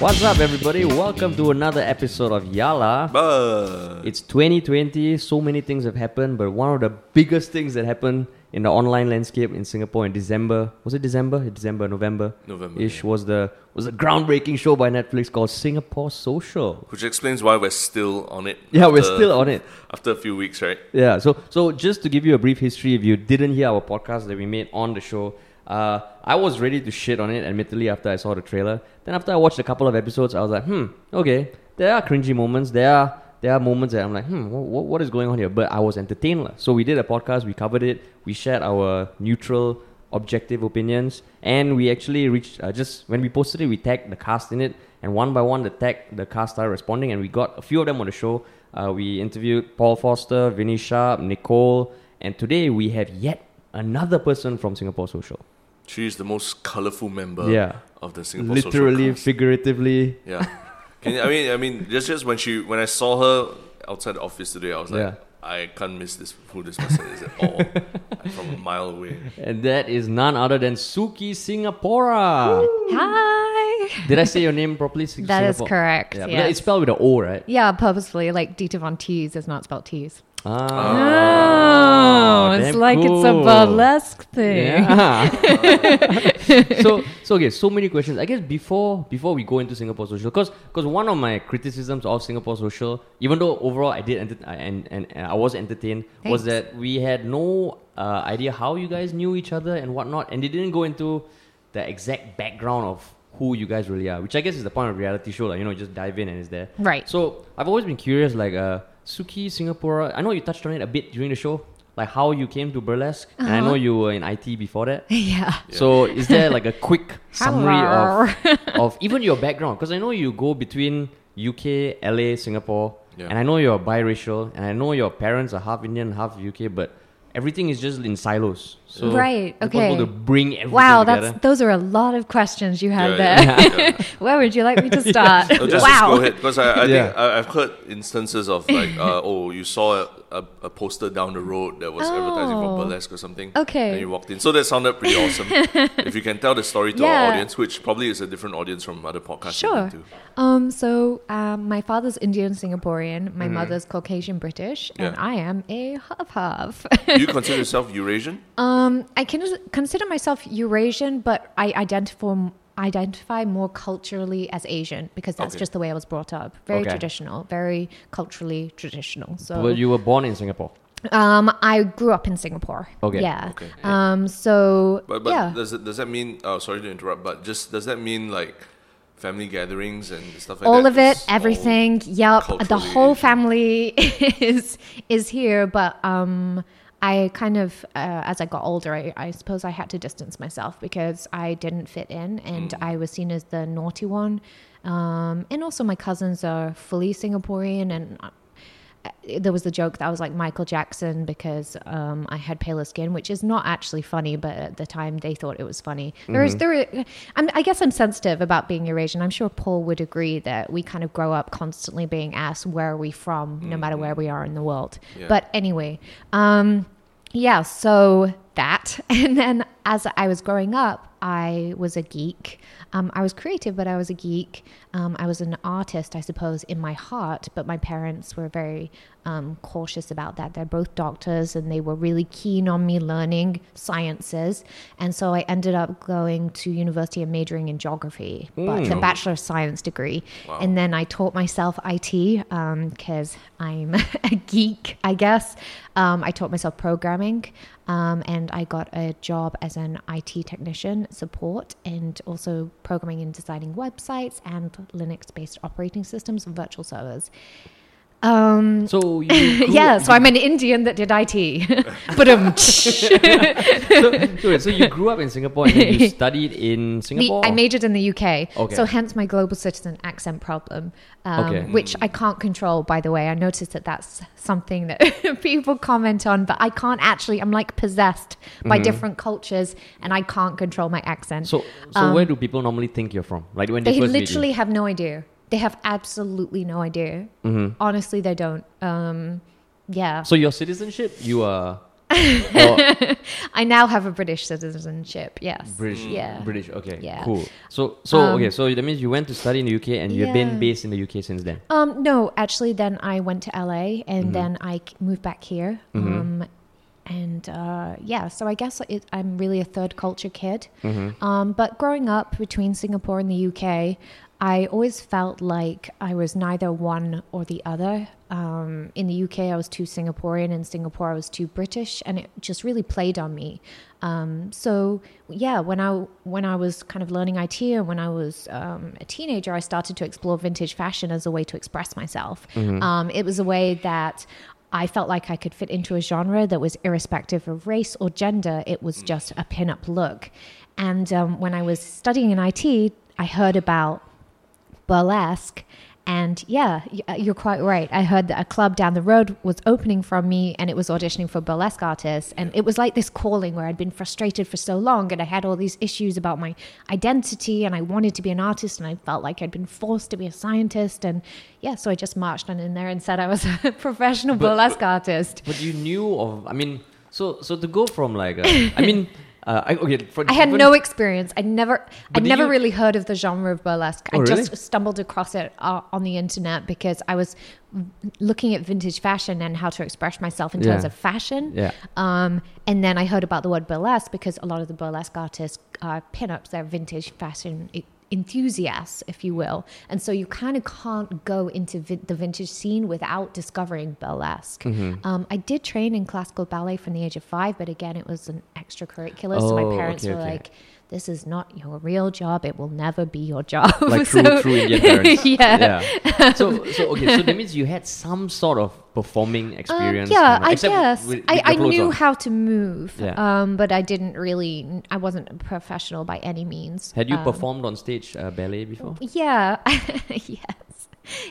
What's up, everybody? Welcome to another episode of Yala. But It's 2020, so many things have happened, but one of the biggest things that happened in the online landscape in Singapore in December was it December? December, November November, ish yeah. was the was a groundbreaking show by Netflix called Singapore Social. which explains why we're still on it. Yeah, we're still on it. after a few weeks, right? Yeah, so so just to give you a brief history, if you didn't hear our podcast that we made on the show, uh, I was ready to shit on it, admittedly, after I saw the trailer. Then after I watched a couple of episodes, I was like, hmm, okay, there are cringy moments. There are there are moments that I'm like, hmm, what, what is going on here? But I was entertained. lah. So we did a podcast, we covered it, we shared our neutral, objective opinions, and we actually reached uh, just when we posted it, we tagged the cast in it, and one by one, the tag the cast started responding, and we got a few of them on the show. Uh, we interviewed Paul Foster, Vinny Sharp, Nicole, and today we have yet another person from Singapore Social. She's the most colorful member Yeah. of the Singapore Social Literally, cast. figuratively. Yeah. Can you, I mean, I mean, just just when she when I saw her outside the office today, I was like, Yeah. I can't miss this who this person is at all from a mile away. And that is none other than Sukki Singapora. Hi. Did I say your name properly? Sukki That is Singapore? correct. Yeah, but yes. it's spelled with an O, right? yeah, purposefully, like Dita von Teese is not spelled Tease. Ah. Oh, it's damn like it's a cool. burlesque thing. Yeah. so so okay, so many questions. I guess before before we go into Singapore Social, because because one of my criticisms of Singapore Social, even though overall I did enter- I- and, and and I was entertained, was that we had no uh, idea how you guys knew each other and whatnot, and they didn't go into the exact background of who you guys really are, which I guess is the point of reality show, like you know, just dive in and it's there. Right. So I've always been curious, like uh, Sukki Singapore. I know you touched on it a bit during the show, like how you came to burlesque, and I know Uh-huh. you were in IT before that. yeah. So is there like a quick summary of of even your background? Because I know you go between UK, LA, Singapore, Yeah. and I know you're biracial, and I know your parents are half Indian, half UK, but everything is just in silos. So Right, okay. to bring everything Wow, together. those are a lot of questions you had Yeah, there. yeah, yeah. Where would you like me to start? No, just, just wow. go ahead because I, I Yeah. think I, I've heard instances of like, uh, oh, you saw a, a, a poster down the road that was advertising for Oh. burlesque or something. Okay. And you walked in. So that sounded pretty awesome. if you can tell the story to Yeah. our audience, which probably is a different audience from other podcasts. you've Sure. been. Um, so um, my father's Indian Singaporean, my mother's Caucasian British, and. I am a half half. You consider yourself Eurasian? Um, I can consider myself Eurasian, but I identify identify more culturally as Asian because that's Okay. just the way I was brought up. Very Okay. traditional, very culturally traditional. So, but you were born in Singapore. um, I grew up in Singapore. Okay. Yeah. Okay. Um. So But, but yeah. does, it, does that mean, oh, sorry to interrupt, but just does that mean like family gatherings and stuff like that? all of it is all- everything yep the whole Asian? family is is here but um i kind of uh, as i got older I, I suppose i had to distance myself because i didn't fit in and i was seen as the naughty one. Um and also my cousins are fully singaporean and uh, there was the joke that I was like Michael Jackson because um, I had paler skin, which is not actually funny, but at the time they thought it was funny. There is, there, I'm, I guess I'm sensitive about being Eurasian. I'm sure Paul would agree that we kind of grow up constantly being asked where are we from, no matter where we are in the world. Yeah. But anyway, um, yeah, so that, and then as I was growing up, I was a geek. Um, I was creative, but I was a geek. Um, I was an artist, I suppose, in my heart, but my parents were very um, cautious about that. They're both doctors and they were really keen on me learning sciences. And so I ended up going to university and majoring in geography, but the Bachelor of Science degree. And then I taught myself IT because I'm a geek, I guess. Um, I taught myself programming um, and I got a job as an IT technician support and also programming and designing websites and Linux based operating systems and virtual servers. Um, So yeah, so I'm an Indian that did IT. but um, so, so you grew up in Singapore and then you studied in Singapore. I majored in the UK, Okay. so hence my global citizen accent problem, um, Okay. which I can't control. By the way, I noticed that that's something that people comment on, but I can't actually. I'm like possessed by different cultures, and I can't control my accent. Mm-hmm. So, so where do people normally think you're from? Like when they, they first meet you? literally have no idea. They have absolutely no idea. Mm-hmm. Honestly, they don't. Um, yeah. So your citizenship, you are Or I now have a British citizenship. Yes. British? Yeah. British. Okay. Yeah. Cool. So so Um, okay. So that means you went to study in the UK and you've been based in the UK since then. Um, no, actually, then I went to LA and Mm-hmm. then I moved back here. Um, and uh, yeah, so I guess it, I'm really a third culture kid. Mm-hmm. Um, but growing up between Singapore and the UK, I always felt like I was neither one or the other. Um, in the UK, I was too Singaporean. In Singapore, I was too British, and it just really played on me. Um, so yeah, when I when I was kind of learning IT and when I was um, a teenager, I started to explore vintage fashion as a way to express myself. Um, it was a way that I felt like I could fit into a genre that was irrespective of race or gender. It was just a pin-up look. And um, when I was studying in IT, I heard about burlesque. And yeah, uh, you're quite right. I heard that a club down the road was opening from me and it was auditioning for burlesque artists. And it was like this calling where I'd been frustrated for so long and I had all these issues about my identity and I wanted to be an artist and I felt like I'd been forced to be a scientist. And yeah, so I just marched on in there and said I was a professional But- burlesque artist. But you knew of. I mean, so so to go from like. A, I mean, uh, I, okay. For, I had no experience. I never, I never you- really heard of the genre of burlesque. Oh, I really? just stumbled across it uh, on the internet because I was looking at vintage fashion and how to express myself in terms of fashion. Yeah. Um, and then I heard about the word burlesque because a lot of the burlesque artists are pinups. They're vintage fashion enthusiasts, if you will. And so you kind of can't go into vi- the vintage scene without discovering burlesque. Mm-hmm. Um, I did train in classical ballet from the age of five, but again, it was an extracurricular. so Oh, my parents okay, were okay. like, this is not your real job. It will never be your job. Like true, So- true Indian parents. yeah. yeah. So, so okay. So that means you had some sort of performing Um, experience. yeah, kind of- I guess with- I, with I clothes knew on. how to move, Yeah. um, but I didn't really. I wasn't a professional by any means. Had you Um, performed on stage uh, ballet before? Yeah, yes,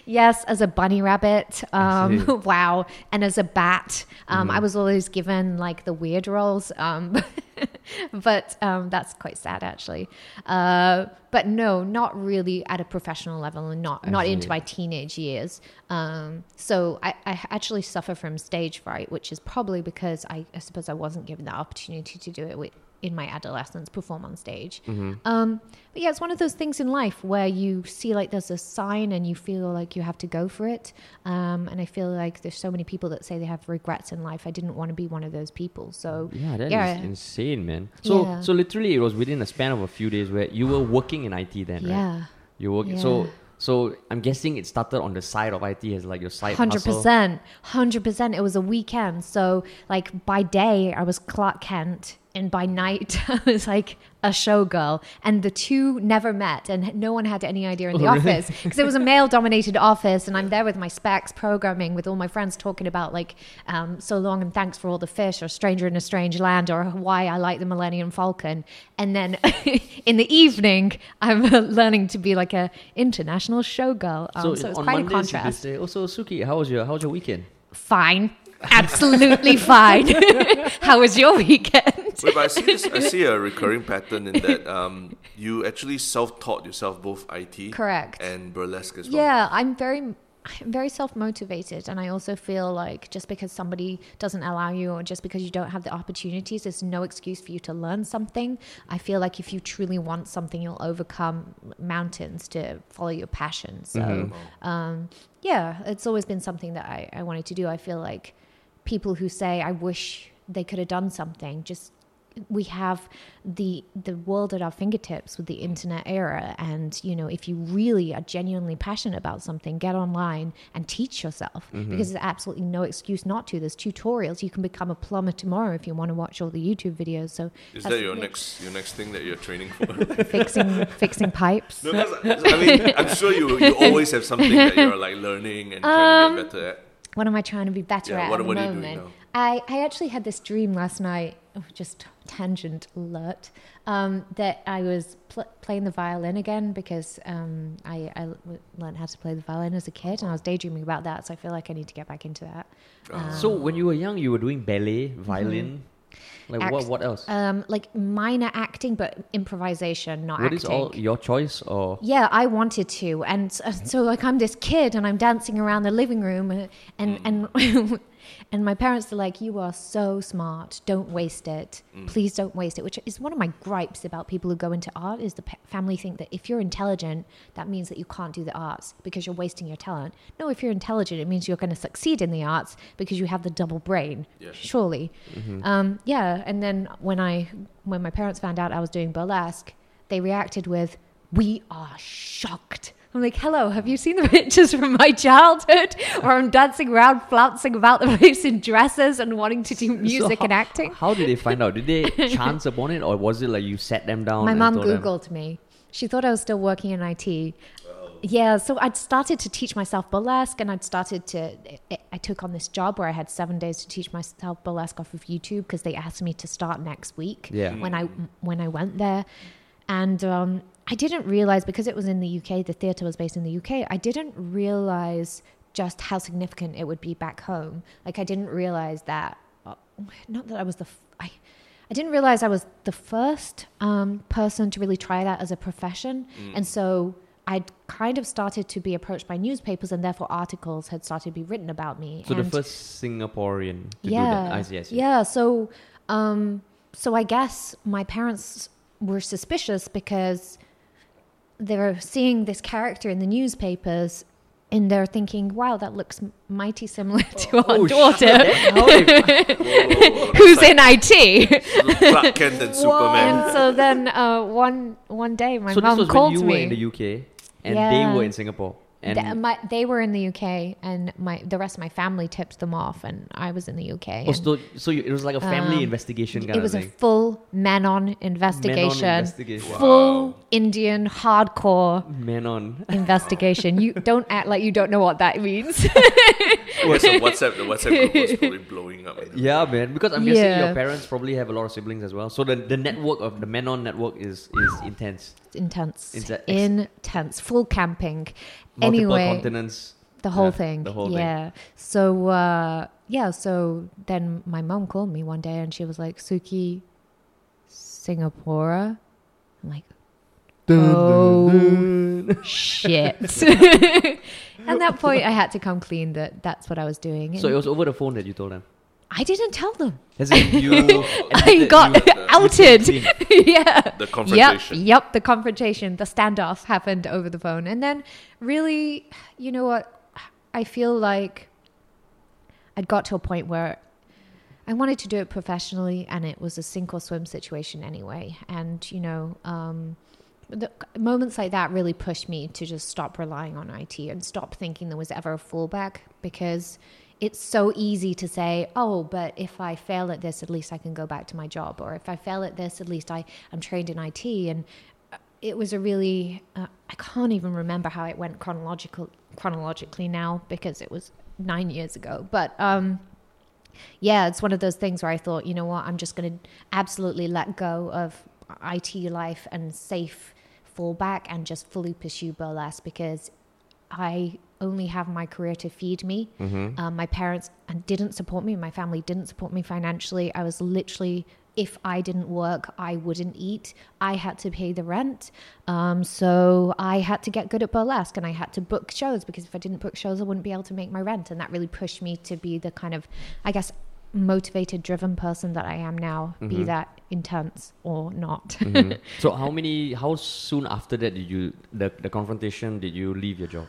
yes. As a bunny rabbit, um, wow, and as a bat, um, Mm-hmm. I was always given like the weird roles. Um, but um, that's quite sad, actually. Uh, but no, not really at a professional level, and not not into my teenage years. Um, so I, I actually suffer from stage fright, which is probably because I, I suppose I wasn't given the opportunity to do it with, in my adolescence, perform on stage. Mm-hmm. Um, but yeah, it's one of those things in life where you see like there's a sign and you feel like you have to go for it. Um, and I feel like there's so many people that say they have regrets in life. I didn't want to be one of those people. So Yeah, that is Yeah. insane, man. So, Yeah. so literally, it was within a span of a few days where you were working in IT then, right? yeah. You were working. So, Yeah. so I'm guessing it started on the side of IT as like your side Hundred hustle. percent, hundred percent. It was a weekend, so like by day I was Clark Kent, and by night I was like a showgirl, and the two never met, and no one had any idea in the Oh, office because it was a male-dominated office, and I'm there with my specs programming with all my friends talking about like um, so long and thanks for all the fish, or stranger in a strange land, or why I like the Millennium Falcon, and then in the evening I'm learning to be like a international showgirl. Um, so, it's quite Mondays a contrast say, "Oh, so Sukki, how was your how was your weekend?" fine. Absolutely fine. How was your weekend? Wait, but I see this. I see a recurring pattern in that um, you actually self-taught yourself both IT Correct. and burlesque as well. Yeah, I'm very I'm very self-motivated and I also feel like just because somebody doesn't allow you or just because you don't have the opportunities there's no excuse for you to learn something. I feel like if you truly want something you'll overcome mountains to follow your passion. So Mm-hmm. um, yeah, it's always been something that I, I wanted to do. I feel like people who say I wish they could have done something. Just we have the the world at our fingertips with the internet era. And you know if you really are genuinely passionate about something get online and teach yourself. Mm-hmm. Because there's absolutely no excuse not to. There's tutorials. You can become a plumber tomorrow if you want to watch all the youtube videos. So Is that your next your next thing that you're training for? fixing fixing pipes. No, I mean, I'm sure you you always have something that you're like learning and trying to get um, better at. What am I trying to be better Yeah, at what- at the what are you doing moment? now? I, I actually had this dream last night, oh, just tangent alert, um, that I was pl- playing the violin again because um, I, I l- learned how to play the violin as a kid and I was daydreaming about that. So I feel like I need to get back into that. Ah. So when you were young, you were doing ballet, violin. Like what? Act- What else? Um, like minor acting, but improvisation, not what acting. is all your choice or? Yeah, I wanted to, and so like I'm this kid, and I'm dancing around the living room, uh, and and And my parents are like, You are so smart. Don't waste it. Please don't waste it. Which is one of my gripes about people who go into art is the pa- family think that if you're intelligent, that means that you can't do the arts because you're wasting your talent. No, if you're intelligent, it means you're going to succeed in the arts because you have the double brain. Yeah. Surely. Um, yeah. And then when I when my parents found out I was doing burlesque, they reacted with, "We are shocked." I'm like, "Hello, have you seen the pictures from my childhood where I'm dancing around, flouncing about the place in dresses and wanting to do So music how- and acting?" How did they find out? Did they chance upon it, or was it like you sat them down? My and mom told them? Googled me. She thought I was still working in IT. Yeah, so I'd started to teach myself burlesque, and I'd started to. I- I took on this job where I had seven days to teach myself burlesque off of YouTube because they asked me to start next week. Yeah. When I when I went there, and um, I didn't realize because it was in the UK, the theatre was based in the UK. I didn't realize just how significant it would be back home. Like I didn't realize that. Uh, not that I was the. I I didn't realize I was the first um, person to really try that as a profession. And so I'd kind of started to be approached by newspapers, and therefore articles had started to be written about me. So the first Singaporean to yeah, do that. I see. I see. Yeah. So, um, so I guess my parents were suspicious because they were seeing this character in the newspapers. And they're thinking, "Wow, that looks mighty similar to our Oh, daughter, shit. How who's in IT." Clark Kent and Superman. And so then uh, one one day, my so this mom was when called you me. were in the UK and Yeah. they were in Singapore. And Th- my, they were in the UK, and my the rest of my family tipped them off, and I was in the UK. oh, and so, so you, it was like a family Um, investigation kind it was of a thing. full Menon investigation, investigation. full Wow. Indian hardcore Man on. investigation. You don't act like you don't know what that means. Yes, the WhatsApp, the WhatsApp group was probably blowing up. Yeah, man. Because I'm guessing Yeah. your parents probably have a lot of siblings as well. So the, the network of the Menon network is is intense. It's intense, Is that intense, full camping. Multiple anyway, continents. the whole Yeah, thing. the whole thing. yeah. So uh, yeah. So then my mom called me one day and she was like, "Sukki, Singapore." I'm like, "Oh shit!" At that point, I had to come clean that that's what I was doing. So And it was over the phone that you told them. I didn't tell them. As in you I got you- outed. clean. yeah. The Yep, confrontation. yep, the confrontation, the standoff happened over the phone. And then really, you know what? I feel like I'd got to a point where I wanted to do it professionally and it was a sink or swim situation anyway. And, you know, um, the moments like that really pushed me to just stop relying on IT and stop thinking there was ever a fallback because it's so easy to say, oh, but if I fail at this, at least I can go back to my job. Or if I fail at this, at least I, I'm trained in IT. And uh, it was a really, uh, I can't even remember how it went chronological, chronologically now because it was nine years ago. But um, yeah, it's one of those things where I thought, you know what, I'm just going to absolutely let go of IT life and safe fallback and just fully pursue burlesque because I only have my career to feed me. Um, my parents and didn't support me. My family didn't support me financially. I was literally, if I didn't work, I wouldn't eat. I had to pay the rent. Um, so I had to get good at burlesque and I had to book shows because if I didn't book shows, I wouldn't be able to make my rent. And that really pushed me to be the kind of, I guess, motivated, driven person that I am now, be that intense or not. Mhm. So how many? How soon after that did you the the confrontation? Did you leave your job?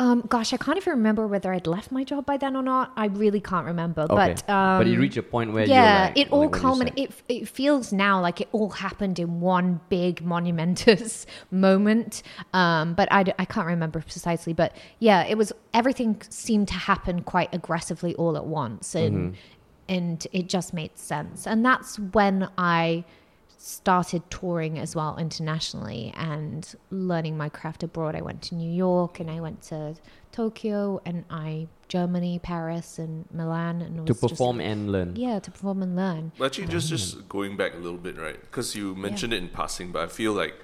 Um, gosh, I can't even remember whether I'd left my job by then or not. I really can't remember. Okay. But um, but you reach a point where yeah, you're like, it all like culminated. It, it feels now like it all happened in one big monumentous moment. Um, but I can't remember precisely. But yeah, it was everything seemed to happen quite aggressively all at once, and and it just made sense. And that's when I started touring as well internationally and learning my craft abroad. I went to New York and I went to Tokyo and I Germany, Paris and Milan and To was just- perform and learn. yeah, to perform and learn. But Actually, just um, just going back a little bit, right? Because you mentioned it in passing, but I feel like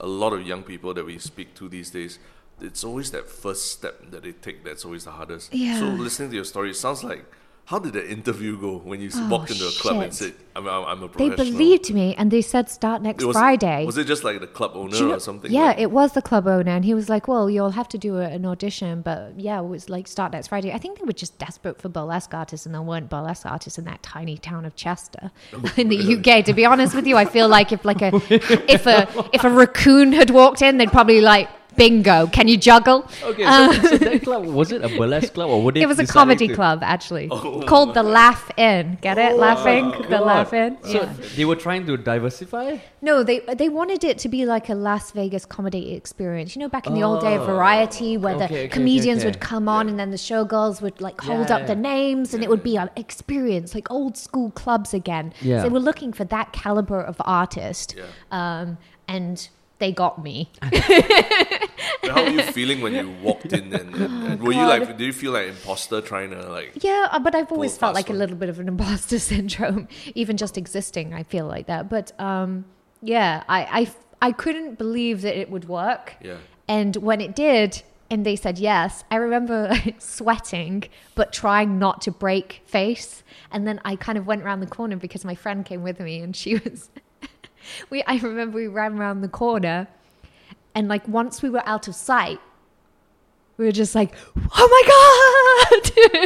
a lot of young people that we speak to these days, it's always that first step that they take that's always the hardest. Yeah. So listening to your story, it sounds like How did the interview go when you Oh, walked into a club and said, "I'm, I'm, I'm a They believed me and they said start next was, Friday. Was it just like the club owner you know- or something? Yeah, like- it was the club owner, and he was like, "Well, you'll have to do a, an audition, but yeah, it was like start next Friday." I think they were just desperate for burlesque artists, and there weren't burlesque artists in that tiny town of Chester, oh, in the UK. To be honest with you, I feel like if like a oh, if a if a raccoon had walked in, they'd probably like, "Bingo, can you juggle?" Okay, so, so that club was it a burlesque club or what? It it was a comedy club, actually, called the Laugh Inn. Get it? Laughing, the Laugh Inn. So Yeah. they were trying to diversify. No, they they wanted it to be like a Las Vegas comedy experience. You know, back in the old day of Variety, where Oh. Okay, the okay, comedians okay. would come on and then the showgirls would like hold Yeah, up the names, and it would be an experience, like old school clubs again. Yeah. So they were looking for that caliber of artist, Yeah. um, and they got me. How were you feeling when you walked in? And, and, and were you like, did you feel like imposter trying to like? Yeah, uh, but I've always felt like a little bit of an imposter syndrome, even just existing. I feel like that. But um, yeah, I, I I couldn't believe that it would work. Yeah. And when it did, and they said yes, I remember sweating, but trying not to break face. And then I kind of went around the corner because my friend came with me, and she was. We I remember we ran around the corner, and like once we were out of sight, we were just like, oh my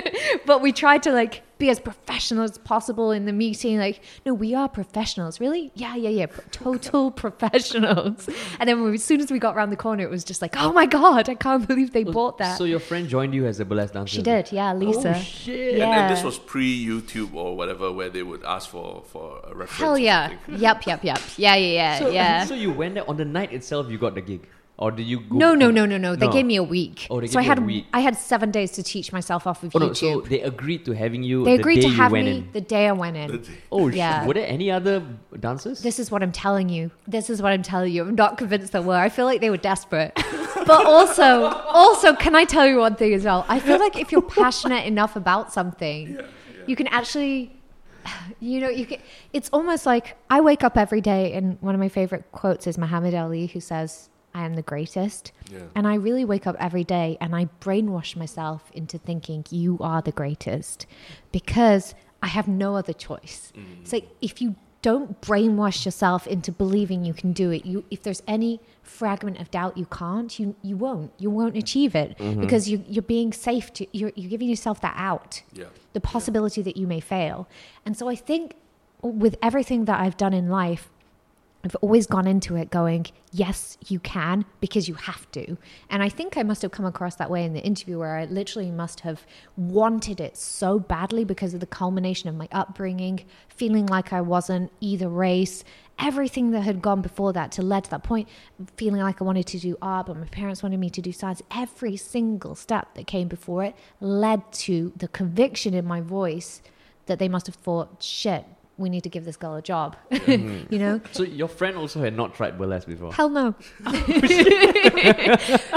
god! but we tried to like be as professional as possible in the meeting. Like, no, we are professionals, really? Yeah, yeah, yeah, total professionals. And then when, as soon as we got around the corner, it was just like, oh my god, I can't believe they bought that. So your friend joined you as a burlesque dancer. she did, yeah, oh, Lisa. Oh shit! Yeah. And, and this was pre YouTube or whatever, where they would ask for for a reference. Hell yeah, something. yep, yep, yep, yeah, yeah, yeah, So, yeah. so you went there on the night itself. You got the gig, or did you? Go no, no, no, no, no. They No. gave me a week. Oh, they so I gave you had a week. I had seven days to teach myself off of Oh, no, YouTube. so they agreed to having you. they the agreed day to have me in. the day I went in. Oh Yeah. Were there any other dancers? This is what I'm telling you. This is what I'm telling you. I'm not convinced there were. I feel like they were desperate. but also, also, can I tell you one thing as well? I feel like if you're passionate enough about something, you can actually, you know, you can. It's almost like I wake up every day, and one of my favorite quotes is Muhammad Ali, who says, "I am the greatest." Yeah. And I really wake up every day and I brainwash myself into thinking you are the greatest because I have no other choice. Mm. It's like if you don't brainwash yourself into believing you can do it, you if there's any fragment of doubt you can't, you you won't. You won't mm. achieve it mm-hmm. because you you're being safe to you're you're giving yourself that out Yeah. the possibility that you may fail. And so I think with everything that I've done in life, I've always gone into it going, yes, you can, because you have to. And I think I must have come across that way in the interview where I literally must have wanted it so badly because of the culmination of my upbringing, feeling like I wasn't either race, everything that had gone before that to lead to that point, feeling like I wanted to do art, but my parents wanted me to do science. Every single step that came before it led to the conviction in my voice that they must have thought, shit, we need to give this girl a job. you know? So your friend also had not tried burlesque before. Hell no.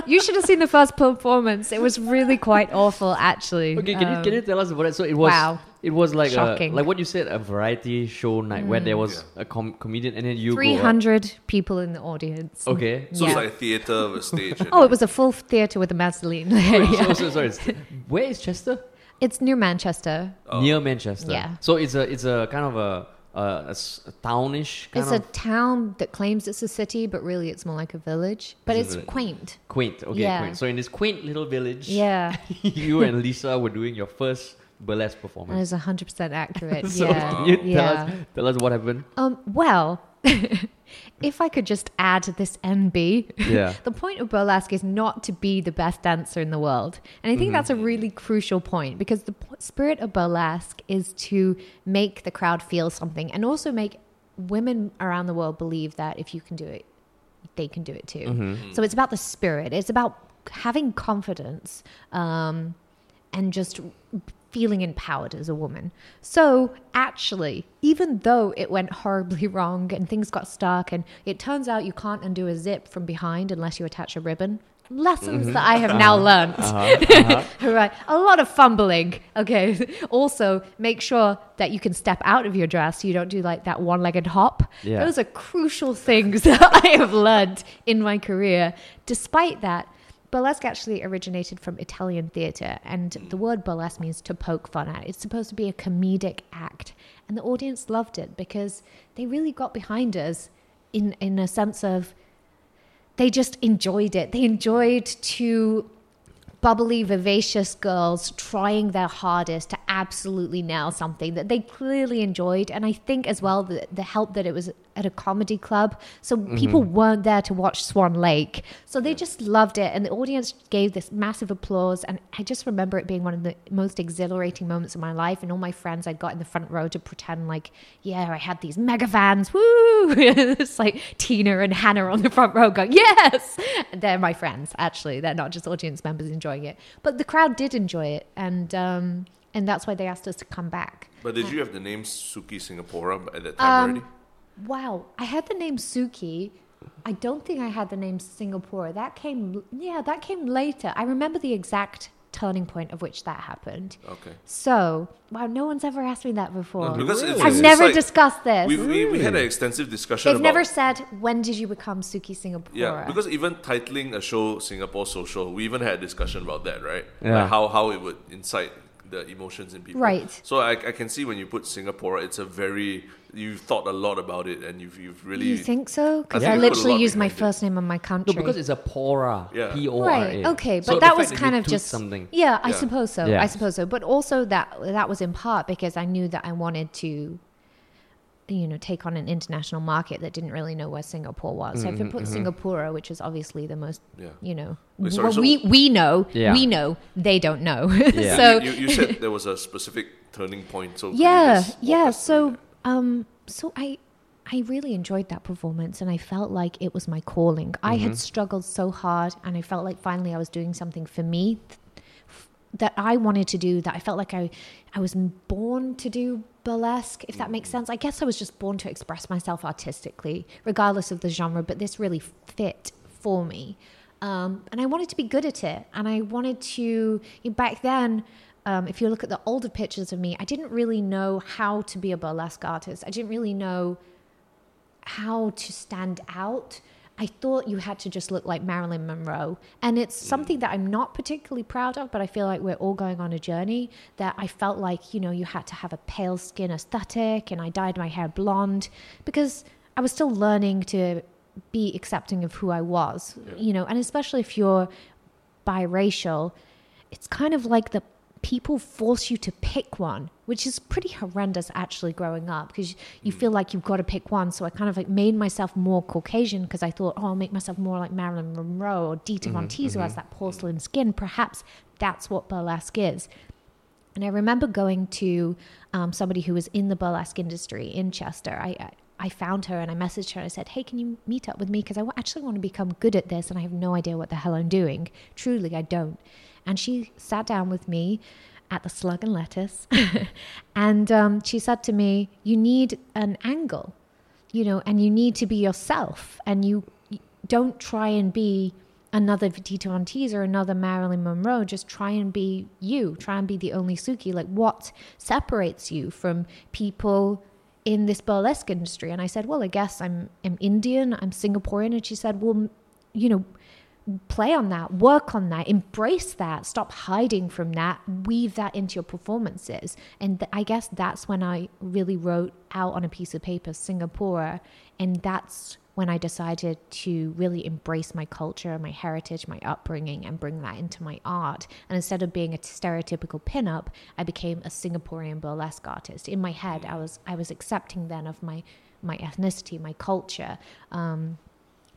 you should have seen the first performance. It was really quite awful, actually. Okay, can you Um, can you tell us about it? So it was wow. it was like a, like what you said a variety show night where there was Yeah. a com- comedian and then you go 300 people in the audience. Okay. So Yeah. it's like a theater of a stage. Oh, it was a full theatre with a mezzanine. So, so, sorry. Where is Chester? It's near Manchester. Oh. Near Manchester. Yeah. So it's a it's a kind of a a, a s- a townish kind It's of a town that claims it's a city, but really it's more like a village. But It's it's village. quaint. quaint. Okay, Yeah. quaint. So in this quaint little village, Yeah, you and Lisa were doing your first burlesque that performance. is 100% accurate. So yeah. can you tell yeah. us tell us what happened? Um, well, if I could just add this NB, Yeah. the point of burlesque is not to be the best dancer in the world. And I think that's a really crucial point because the p- spirit of burlesque is to make the crowd feel something and also make women around the world believe that if you can do it, they can do it too. So it's about the spirit, it's about having confidence um, and just feeling empowered as a woman. So actually, even though it went horribly wrong and things got stuck, and it turns out you can't undo a zip from behind unless you attach a ribbon. Lessons mm-hmm. that I have now uh-huh. learned. Uh-huh. Uh-huh. right. A lot of fumbling. Okay. also, make sure that you can step out of your dress so you don't do like that one legged hop. Yeah. Those are crucial things that I have learned in my career. Despite that, burlesque actually originated from Italian theater, and mm. the word burlesque means to poke fun at. It's supposed to be a comedic act, and the audience loved it because they really got behind us in in a sense of they just enjoyed it. They enjoyed to bubbly, vivacious girls trying their hardest to absolutely nail something that they clearly enjoyed. And I think as well the, the help that it was at a comedy club. So mm-hmm. people weren't there to watch Swan Lake. So they just loved it. And the audience gave this massive applause. And I just remember it being one of the most exhilarating moments of my life. And all my friends I got in the front row to pretend like, yeah, I had these mega fans. Woo! it's like Tina and Hannah on the front row going, yes! And they're my friends, actually. They're not just audience members enjoying it. But the crowd did enjoy it. And, um, and that's why they asked us to come back. But did you have the name Sukki Singapora at that time already? Wow, I had the name Sukki. I don't think I had the name Singapore. That came, yeah, that came later. I remember the exact turning point of which that happened. Okay. So, wow, no one's ever asked me that before. No, because it's- I've it's never like- discussed this. We, we, we had an extensive discussion They've about never said when did you become Sukki Singapore. Yeah, because even titling a show Singapore Social, we even had a discussion about that, right? Yeah. Like how, how it would incite the emotions in people. Right. So I, I can see when you put Singapore, it's a very, you've thought a lot about it and you've, you've really. you think so? Because I I, think you put a literally lot used my it. first name of my country. No, because it's a pora. Yeah. P O R A. Right. Okay, but So that was kind of just something. Yeah, I Yeah. suppose so. Yeah. I suppose so. But also that that was in part because I knew that I wanted to, you know, take on an international market that didn't really know where Singapore was. So if Mm-hmm, I put Singapore, which is obviously the most, Yeah. you know, Wait, sorry, well, so- we we know, Yeah. we know, they don't know. Yeah. so you, you, you said there was a specific turning point. So yeah yeah so um so i i really enjoyed that performance and i felt like it was my calling i Mm-hmm. had struggled so hard and i felt like finally i was doing something for me th- that i wanted to do that i felt like i i was born to do burlesque if that makes Mm-hmm. sense i guess i was just born to express myself artistically regardless of the genre but this really fit for me um, and I wanted to be good at it. And I wanted to, back then, um, if you look at the older pictures of me, I didn't really know how to be a burlesque artist. I didn't really know how to stand out. I thought you had to just look like Marilyn Monroe. And it's something that I'm not particularly proud of, but I feel like we're all going on a journey that I felt like, you know, you had to have a pale skin aesthetic and I dyed my hair blonde because I was still learning to be accepting of who I was, you know, and especially if you're biracial, it's kind of like the people force you to pick one, which is pretty horrendous actually growing up because you mm. feel like you've got to pick one. So I kind of like made myself more Caucasian because I thought, oh, I'll make myself more like Marilyn Monroe or Dita mm-hmm, Von Teese who has mm-hmm. that porcelain skin. Perhaps that's what burlesque is. And I remember going to um, somebody who was in the burlesque industry in Chester. I, I I found her and I messaged her and I said, "Hey, can you meet up with me? Because I actually want to become good at this, and I have no idea what the hell I'm doing. Truly, I don't." And she sat down with me at the Slug and Lettuce, and um, she said to me, "You need an angle, you know, and you need to be yourself, and you, don't try and be." another Dita Von Teese or another Marilyn Monroe. Just try and be you. Try and be the only Sukki. Like, what separates you from people in this burlesque industry? And I said, well, I guess I'm, I'm Indian, I'm Singaporean. And she said, well, you know, play on that, work on that, embrace that, stop hiding from that, weave that into your performances. And th- I guess that's when I really wrote out on a piece of paper Singapore. And that's when I decided to really embrace my culture, my heritage, my upbringing, and bring that into my art. And instead of being a stereotypical pinup, I became a Singaporean burlesque artist. In my head, I was I was accepting then of my my ethnicity, my culture. Um,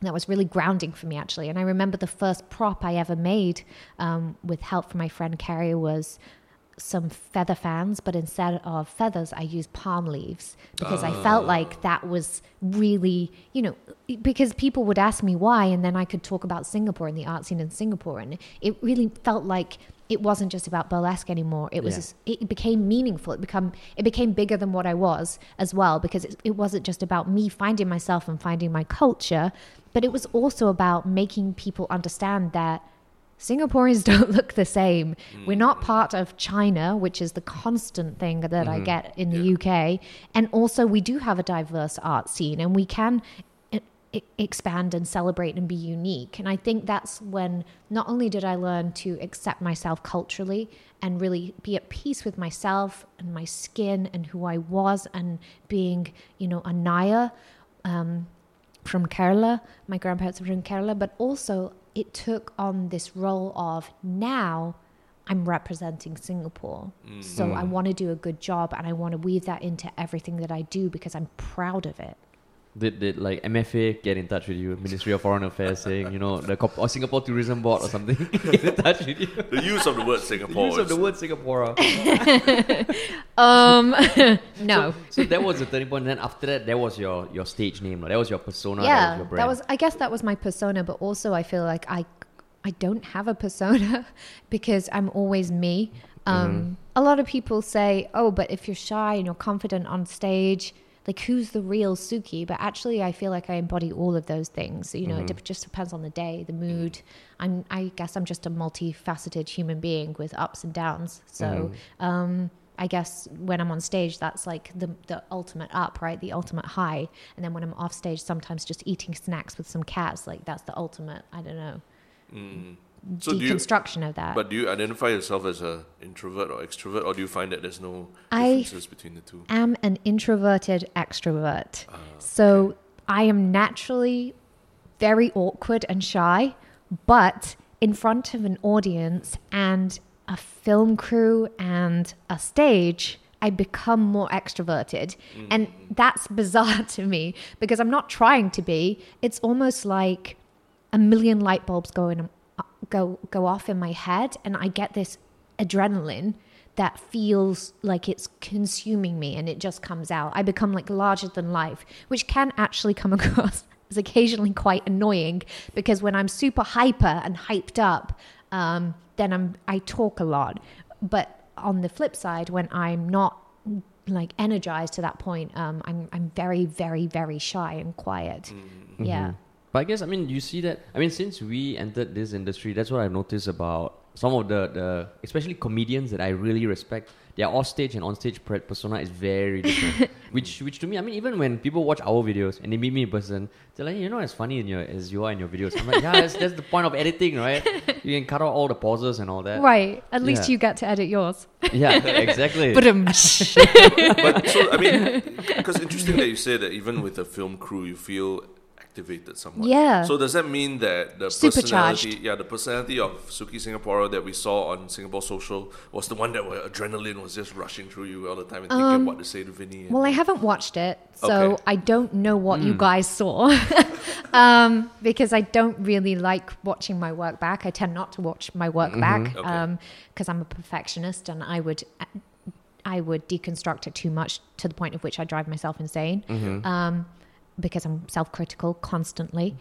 that was really grounding for me actually. And i remember the first prop i ever made um, with help from my friend carrie was some feather fans but instead of feathers i used palm leaves because i felt like that was really you know because people would ask me why and then i could talk about singapore and the art scene in singapore and it really felt like it wasn't just about burlesque anymore. It was it became meaningful. It become it became bigger than what i was as well because it, it wasn't just about me finding myself and finding my culture but it was also about making people understand that Singaporeans don't look the same. We're not mm. part of China, which is the constant thing that I mm-hmm. get in the UK. And also, we do have a diverse art scene, and we can, expand and celebrate and be unique. And I think that's when not only did I learn to accept myself culturally and really be at peace with myself and my skin and who I was and being, you know, a Nair um, from Kerala. My grandparents were from Kerala, but also it took on this role of now I'm representing Singapore. So I want to do a good job and I want to weave that into everything that I do because I'm proud of it. Did, did like MFA get in touch with you, Ministry of Foreign Affairs, saying you know the Cop- or Singapore Tourism Board or something get in touch with you? The use of the word Singapore. The Singapore. use of the word Singapore. Um, no. So that was the turning point. Then after that, that was your your stage name. That was your persona. that was yeah, your brand. that was. I guess that was my persona, but also I feel like I, I don't have a persona because I'm always me. Um, A lot of people say, "Oh, but if you're shy and you're confident on stage, like who's the real Sukki?" But actually, I feel like I embody all of those things. You know, it mm-hmm. just depends on the day, the mm-hmm. mood. I'm. I guess I'm just a multifaceted human being with ups and downs. So. Mm-hmm. Um, I guess when I'm on stage, that's like the the ultimate up, right? The ultimate high. And then when I'm off stage, sometimes just eating snacks with some cats, like that's the ultimate. I don't know So do you, deconstruction of that. but do you identify yourself as a introvert or extrovert, or do you find that there's no I- differences between the two? I am an introverted extrovert. Ah, so I am naturally very awkward and shy, but in front of an audience and a film crew and a stage, I become more extroverted. Mm. And that's bizarre to me because I'm not trying to be. It's almost like a million light bulbs going go go off in my head and I get this adrenaline that feels like it's consuming me and it just comes out. I become like larger than life, which can actually come across as occasionally quite annoying because when I'm super hyper and hyped up, um, then I'm I talk a lot. But on the flip side, when I'm not like energized to that point, um, I'm I'm very very very shy and quiet. Yeah. But I guess I mean you see that I mean since we entered this industry, that's what I've noticed about some of the, the especially comedians that I really respect. Their off stage and on stage pre- persona is very different. which which to me, I mean, even when people watch our videos and they meet me in person, they're like, you're not as funny in your as you are in your videos. I'm like, yeah, that's, that's the point of editing, right? You can cut out all the pauses and all that. Right. At least Yeah. you get to edit yours. Yeah, exactly. But but so I mean, because interesting that you say that even with a film crew, you feel activated somewhat. Yeah. So does that mean that the personality, yeah, the personality of Sukki Singapore that we saw on Singapore Social was the one that where adrenaline was just rushing through you all the time and thinking what to say to Vinny. well, I haven't watched it, so Okay. I don't know what you guys saw. um, because I don't really like watching my work back. I tend not to watch my work back Okay. um, because I'm a perfectionist and I would. I would deconstruct it too much to the point of which I drive myself insane um, because I'm self critical constantly.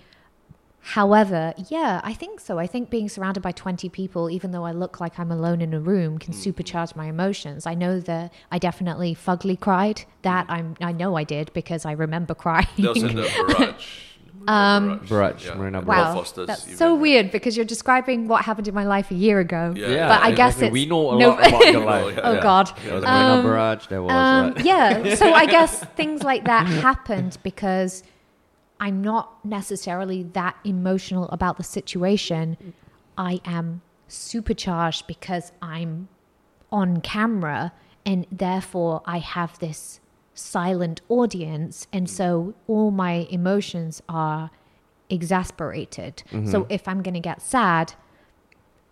However, yeah, I think so. I think being surrounded by 20 people, even though I look like I'm alone in a room, can mm-hmm. supercharge my emotions. I know that I definitely fugly cried. That mm-hmm. I'm, I know I did because I remember crying. that was in the barrage. Um, Barrage, Marina at wow, Foster's that's event. so weird because you're describing what happened in my life a year ago. Yeah. Yeah, But I guess it's we know a no- lot about your life. Oh yeah. God. There was a Marina Um, Barrage. There was Um, uh, yeah. So I guess things like that happened because I'm not necessarily that emotional about the situation. I am supercharged because I'm on camera and therefore I have this silent audience. And so all my emotions are exasperated. So if I'm going to get sad,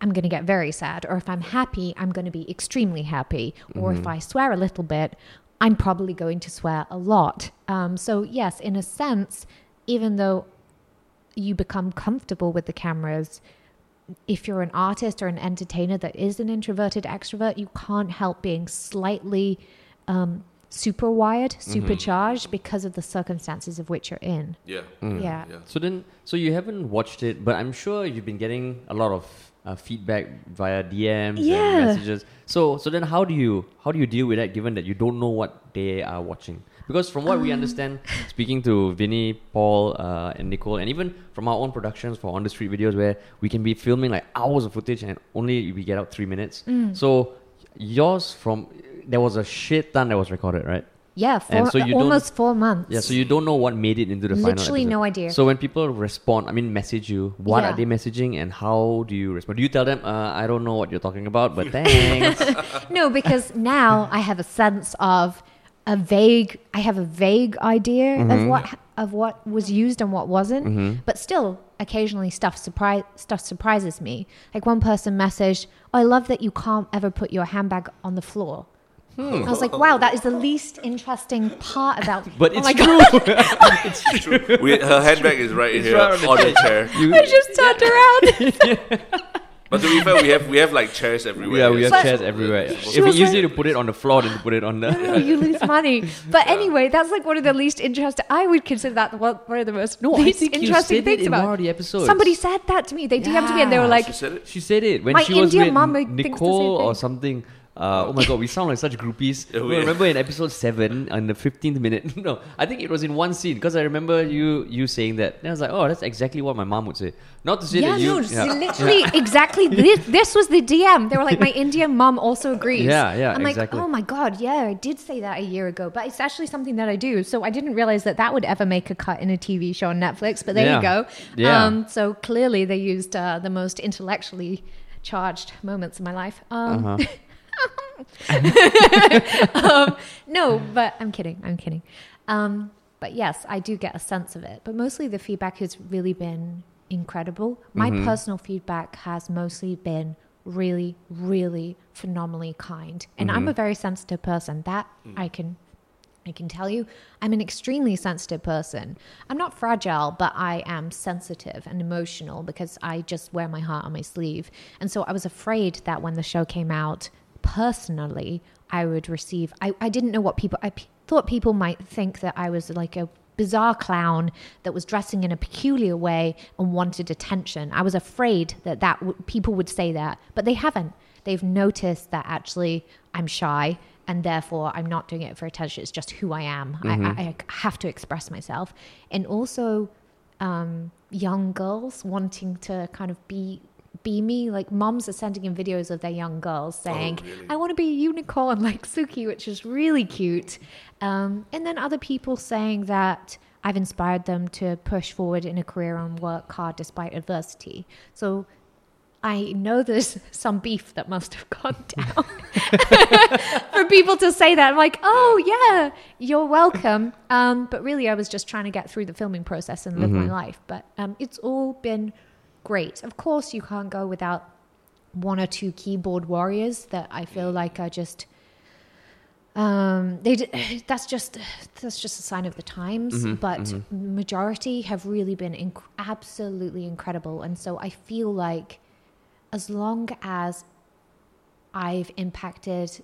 I'm going to get very sad. Or if I'm happy, I'm going to be extremely happy. Or if I swear a little bit, I'm probably going to swear a lot. Um, so, yes, in a sense, even though you become comfortable with the cameras, if you're an artist or an entertainer that is an introverted extrovert, you can't help being slightly um, super wired, supercharged because of the circumstances of which you're in. Yeah. Yeah. Yeah. So then, so you haven't watched it, but I'm sure you've been getting a lot of uh, feedback via DMs Yeah. and messages. So, so then, how do you how do you deal with that, given that you don't know what they are watching? Because from what we Um. understand, speaking to Vinny, Paul, uh, and Nicole, and even from our own productions for on the street videos, where we can be filming like hours of footage and only we get out three minutes. Mm. So yours from there was a shit ton that was recorded, right? Yeah, four, And so you almost four months. Yeah, so you don't know what made it into the final. Literally no idea. So when people respond, I mean, message you, what Yeah. are they messaging, and how do you respond? Do you tell them, uh, "I don't know what you're talking about, but thanks"? no, because now I have a sense of a vague. I have a vague idea Mm-hmm. of what of what was used and what wasn't. Mm-hmm. But still, occasionally stuff surprise stuff surprises me. Like one person messaged, oh, "I love that you can't ever put your handbag on the floor." Hmm. I was like, "Wow, that is the least interesting part about." but oh it's my true. God. We, her handbag is right here right on the on chair. You- I just turned around. But to be fair, we have we have like chairs everywhere. yeah, we have here, so- chairs everywhere. If She it's was easier like- to put it on the floor than to put it on the. No, you lose money. But anyway, that's like one of the least interesting. I would consider that one, one of the most No, I least think you interesting said it things in about one of the episodes. Somebody said that to me. They DM'd to me and they were Yeah. like, She said it. She said it when My she was Indian with mum thinks the same Nicole or thing. something. Uh, oh my god, we sound like such groupies. Yeah, we- remember in episode seven, on the fifteenth minute. No, I think it was in one scene because I remember you you saying that. And I was like, oh, that's exactly what my mom would say. Not to say yeah, that you. no, yeah. literally exactly. This, this was the DM. They were like, my Indian mom also agrees. Yeah, yeah, I'm like, oh my god, yeah, I did say that a year ago, but it's actually something that I do. So I didn't realize that that would ever make a cut in a TV show on Netflix. But there Yeah. you go. Yeah. Um, so clearly they used uh, the most intellectually charged moments of my life. Um, Uh-huh. um, no, but I'm kidding. I'm kidding. Um, but yes, I do get a sense of it. But mostly the feedback has really been incredible. My Mm-hmm. personal feedback has mostly been really, really phenomenally kind. And I'm a Mm-hmm. very sensitive person. That I can I can tell you, I'm an extremely sensitive person. I'm not fragile, but I am sensitive and emotional because I just wear my heart on my sleeve. And so I was afraid that when the show came out, personally, I would receive. I, I didn't know what people. I p- thought people might think that I was like a bizarre clown that was dressing in a peculiar way and wanted attention. I was afraid that that w- people would say that, but they haven't. They've noticed that actually I'm shy and therefore I'm not doing it for attention. It's just who I am. I, I, I have to express myself, and also um, young girls wanting to kind of be be me. Like moms are sending in videos of their young girls saying, really? "I want to be a unicorn like Sukki," which is really cute. Um, and then other people saying that I've inspired them to push forward in a career and work hard despite adversity. So I know there's some beef that must have gone down for people to say that. I'm like, oh yeah, you're welcome. Um, but really, I was just trying to get through the filming process and live my life. But um, it's all been great. Of course, you can't go without one or two keyboard warriors that I feel mm. like are just. Um, they that's just that's just a sign of the times. Mm-hmm, but mm-hmm. majority have really been inc- absolutely incredible, and so I feel like as long as I've impacted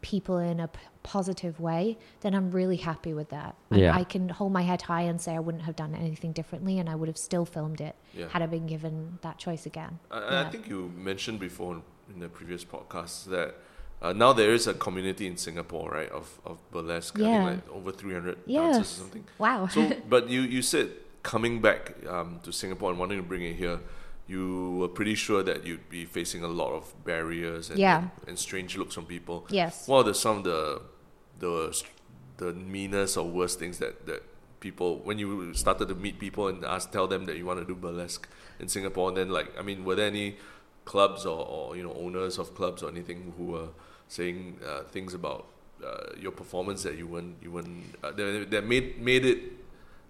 people in a positive way, then I'm really happy with that. Yeah. I can hold my head high and say I wouldn't have done anything differently, and I would have still filmed it Yeah. had I been given that choice again. I, I think you mentioned before in, in the previous podcast that uh, now there is a community in Singapore, right, of, of burlesque. I Yeah. think like over 300 dancers Yes. or something. Wow. So, but you, you said coming back um, to Singapore and wanting to bring it here, you were pretty sure that you'd be facing a lot of barriers and, Yeah. and, and strange looks from people. yes. What are the, some of the, the, the meanest or worst things that, that people, when you started to meet people and ask, tell them that you want to do burlesque in Singapore, and then like, I mean, were there any clubs or, or you know, owners of clubs or anything who were saying uh, things about uh, your performance that you weren't, you weren't, uh, that, that made, made it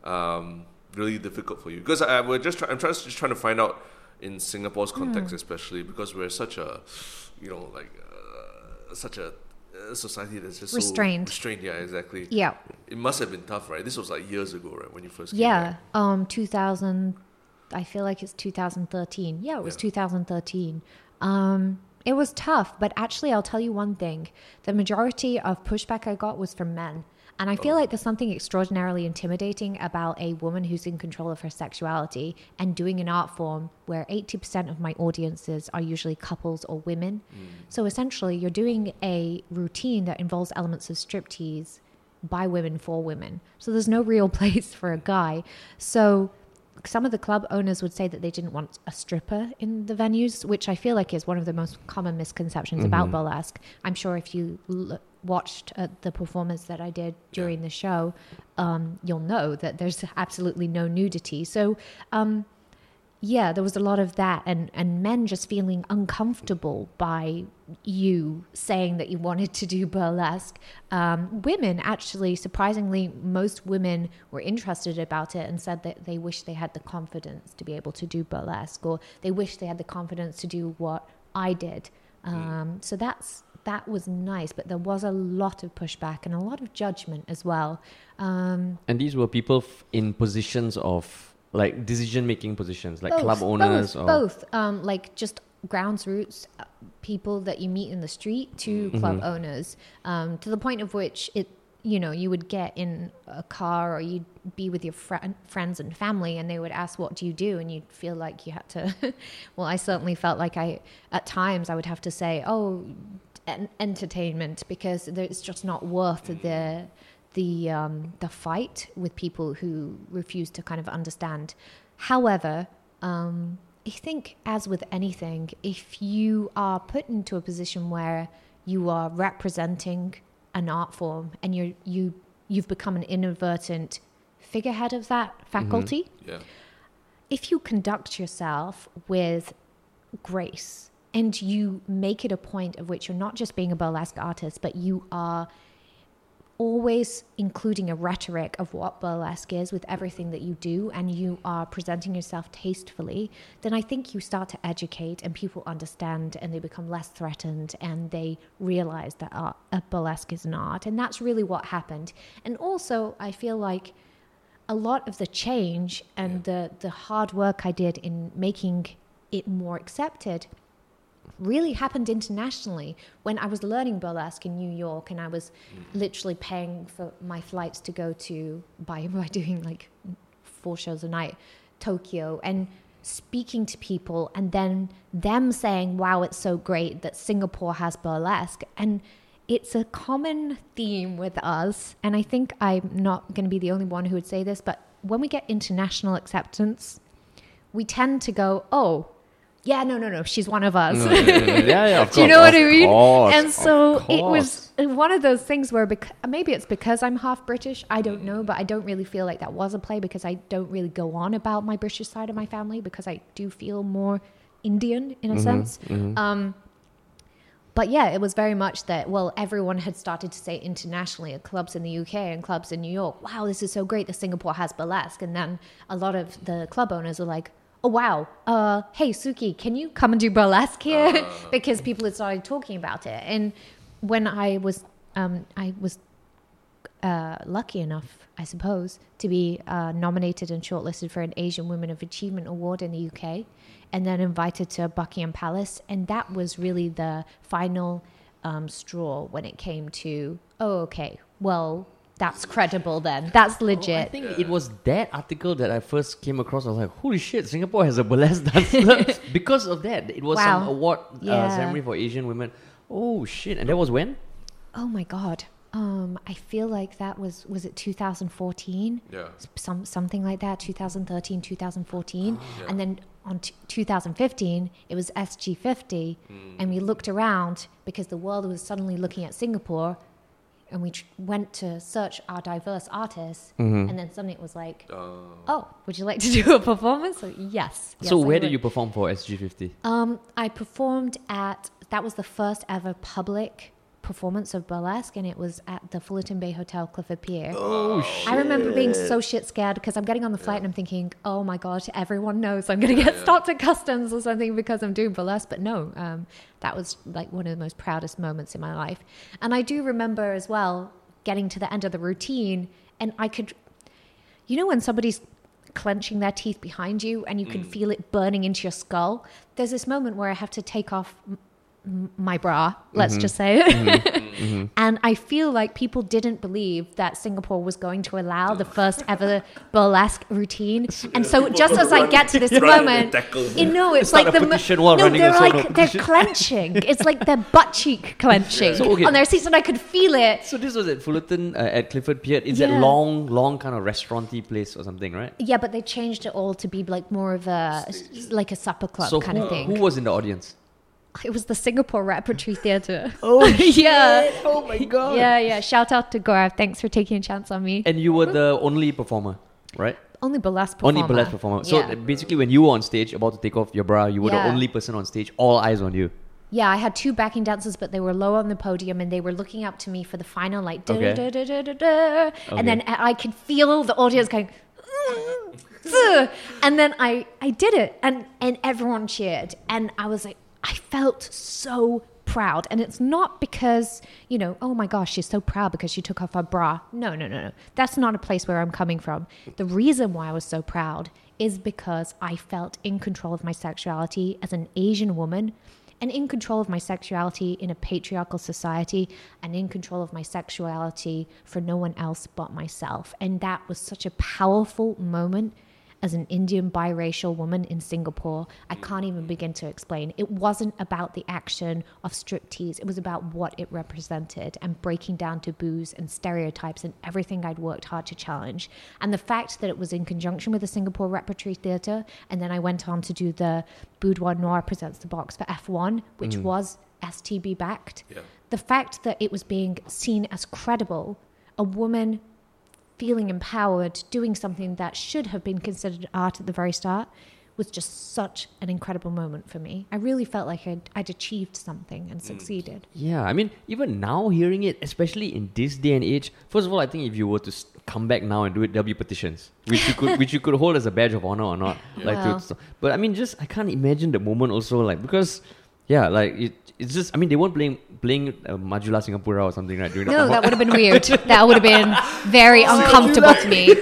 um, really difficult for you? Because I, we're just try, I'm trying, just trying to find out in Singapore's context, especially because we're such a, you know, like uh, such a uh, society that's just Restrained. So restrained, yeah, exactly. Yeah. It must have been tough, right? This was like years ago, right, when you first came Yeah. Um, 2000. I feel like it's 2013. Yeah, it was Yeah. 2013. Um, it was tough, but actually, I'll tell you one thing: the majority of pushback I got was from men. And I feel oh. like there's something extraordinarily intimidating about a woman who's in control of her sexuality and doing an art form where 80% of my audiences are usually couples or women. Mm. So essentially, you're doing a routine that involves elements of striptease by women for women. So there's no real place for a guy. So some of the club owners would say that they didn't want a stripper in the venues, which I feel like is one of the most common misconceptions about mm-hmm. burlesque. I'm sure if you l- watched uh, the performance that I did during the show, um, you'll know that there's absolutely no nudity. So, um, yeah, there was a lot of that, and and men just feeling uncomfortable by you saying that you wanted to do burlesque. Um, women actually, surprisingly, most women were interested about it and said that they wish they had the confidence to be able to do burlesque, or they wish they had the confidence to do what I did. Um, so that's that was nice, but there was a lot of pushback and a lot of judgment as well. Um, And these were people f- in positions of like decision making positions, like both, club owners both, or both um, like just grounds roots uh, people that you meet in the street to club Mm-hmm. owners um, to the point of which it you know you would get in a car or you'd be with your fri friends and family and they would ask what do you do and you'd feel like you had to well i certainly felt like i at times i would have to say oh en- entertainment because it's just not worth the the um, the fight with people who refuse to kind of understand. However, um, I think as with anything, if you are put into a position where you are representing an art form and you you you've become an inadvertent figurehead of that faculty, Yeah. if you conduct yourself with grace and you make it a point of which you're not just being a burlesque artist, but you are always including a rhetoric of what burlesque is with everything that you do and you are presenting yourself tastefully, then I think you start to educate and people understand and they become less threatened and they realize that art, uh, burlesque is an art. And that's really what happened. And also, I feel like a lot of the change and the, the hard work I did in making it more accepted really happened internationally when I was learning burlesque in New York and I was mm. literally paying for my flights to go to by by doing like four shows a night Tokyo and speaking to people and then them saying wow it's so great that Singapore has burlesque. And it's a common theme with us and I think I'm not going to be the only one who would say this but when we get international acceptance we tend to go oh yeah, no, no, no. She's one of us. yeah, yeah. Of Do you know what I mean? course, and so it was one of those things where bec- maybe it's because I'm half British. I don't know, but I don't really feel like that was a play because I don't really go on about my British side of my family because I do feel more Indian in a Mm-hmm, sense. Um, but yeah, it was very much that, well, everyone had started to say internationally at clubs in the UK and clubs in New York, wow, this is so great that Singapore has burlesque. And then a lot of the club owners are like, oh, wow, uh, hey, Sukki, can you come and do burlesque here? because people had started talking about it. And when I was, um, I was uh, lucky enough, I suppose, to be uh, nominated and shortlisted for an Asian Women of Achievement Award in the UK, and then invited to Buckingham Palace. And that was really the final um, straw when it came to, oh, okay, well, that's credible then. That's Oh, I think it was that article that I first came across. I was like, "Holy shit! Singapore has a burlesque dancer." because of that, it was some Wow. award uh, ceremony for Asian women. Oh shit! And that was when? oh my God. Um, I feel like that was, was it 2014? Yeah. some something like that 2013 2014 Yeah. and then on t- 2015 it was sg50 and we looked around because the world was suddenly looking at singapore and we tr- went to search our diverse artists and then suddenly it was like Uh, oh would you like to do a performance? So, yes, yes so I where did you perform for SG50? um, I performed at that was the first ever public performance of burlesque, and it was at the Fullerton Bay Hotel, Clifford Pier. Oh shit! I remember being so shit scared because I'm getting on the flight and I'm thinking, oh my gosh, everyone knows I'm going to get Yeah. stopped at customs or something because I'm doing burlesque. But no, um, that was like one of the most proudest moments in my life. And I do remember as well getting to the end of the routine and I could, you know, when somebody's clenching their teeth behind you and you can feel it burning into your skull. There's this moment where I have to take off my bra, let's mm-hmm. just say it. Mm-hmm. Mm-hmm. and I feel like people didn't believe that Singapore was going to allow the first ever burlesque routine. And so just as I get to this moment, tackle. you know, it's, It's like the mo- no, they're a solo like they're clenching. It's like their butt cheek clenching So, okay. on their seats, and I could feel it. So this was at Fullerton uh, at Clifford Pier. It's that long, long kind of restauranty place or something, right? Yeah, but they changed it all to be like more of a like a supper club so kind who, of thing. who was in the audience? It was the Singapore Repertory Theatre. Oh yeah. Oh my god. Yeah, yeah. Shout out to Gaurav. Thanks for taking a chance on me. And you were the only performer, right? Only burlesque performer. Only burlesque performer. So Yeah. basically, when you were on stage about to take off your bra, you were the only person on stage, all eyes on you. Yeah, I had two backing dancers, but they were low on the podium and they were looking up to me for the final, like, da, Okay. da, da, da, da, da. Okay. and then I could feel the audience going, "Mm, and then I, I did it, and, and everyone cheered. And I was like, I felt so proud. And it's not because, you know, oh my gosh, she's so proud because she took off her bra. No, no, no, no. That's not a place where I'm coming from. The reason why I was so proud is because I felt in control of my sexuality as an Asian woman and in control of my sexuality in a patriarchal society and in control of my sexuality for no one else but myself. And that was such a powerful moment as an Indian biracial woman in Singapore. I can't even begin to explain. It wasn't about the action of striptease, it was about what it represented and breaking down taboos and stereotypes and everything I'd worked hard to challenge. And the fact that it was in conjunction with the Singapore Repertory Theatre, and then I went on to do the Boudoir Noir Presents the Box for F1, which mm. was STB backed. Yeah. The fact that it was being seen as credible, a woman feeling empowered, doing something that should have been considered art at the very start, was just such an incredible moment for me. I really felt like I'd, I'd achieved something and mm. succeeded. Yeah, I mean, even now hearing it, especially in this day and age, first of all, I think if you were to come back now and do it, there'll be petitions, which you could, which you could hold as a badge of honor or not. Like, Wow. to, but I mean, just I can't imagine the moment also, like because, yeah, like it, it's just. I mean, they weren't playing playing uh, Majulah Singapura or something, right? During No, that would have been weird. That would have been very uncomfortable to me.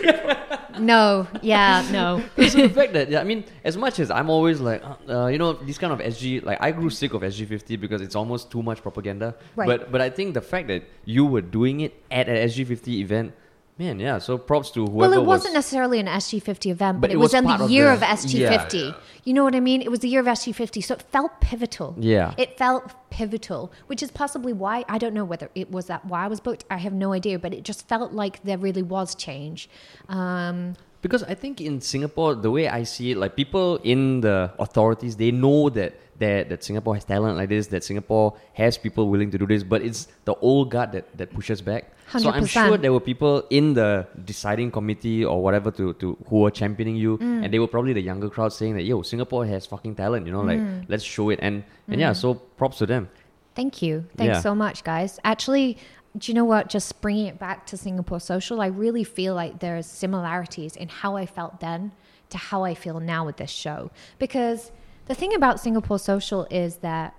No, yeah, no. so the fact that yeah, I mean, as much as I'm always like, uh, uh, you know, this kind of SG, like I grew sick of SG50 because it's almost too much propaganda. Right. But but I think the fact that you were doing it at an SG50 event, man, yeah. So props to whoever Well, it was. wasn't necessarily an SG50 event, but, But it, was, was in the of year the- of SG50. Yeah. You know what I mean? It was the year of SG50, so it felt pivotal. Yeah. It felt pivotal, which is possibly why I don't know whether it was that why I was booked. I have no idea, but it just felt like there really was change. Um, Because I think in Singapore, the way I see it, like people in the authorities, they know that that, that Singapore has talent like this, that Singapore has people willing to do this, but it's the old guard that, that pushes back. So I'm sure there were people in the deciding committee or whatever to, to who were championing you, Mm. and they were probably the younger crowd saying that yo, Singapore has fucking talent, you know, like Mm. let's show it, and and yeah, so props to them. Thank you. Thanks Yeah. so much, guys. Actually, do you know what? Just bringing it back to Singapore Social, I really feel like there's similarities in how I felt then to how I feel now with this show. Because the thing about Singapore Social is that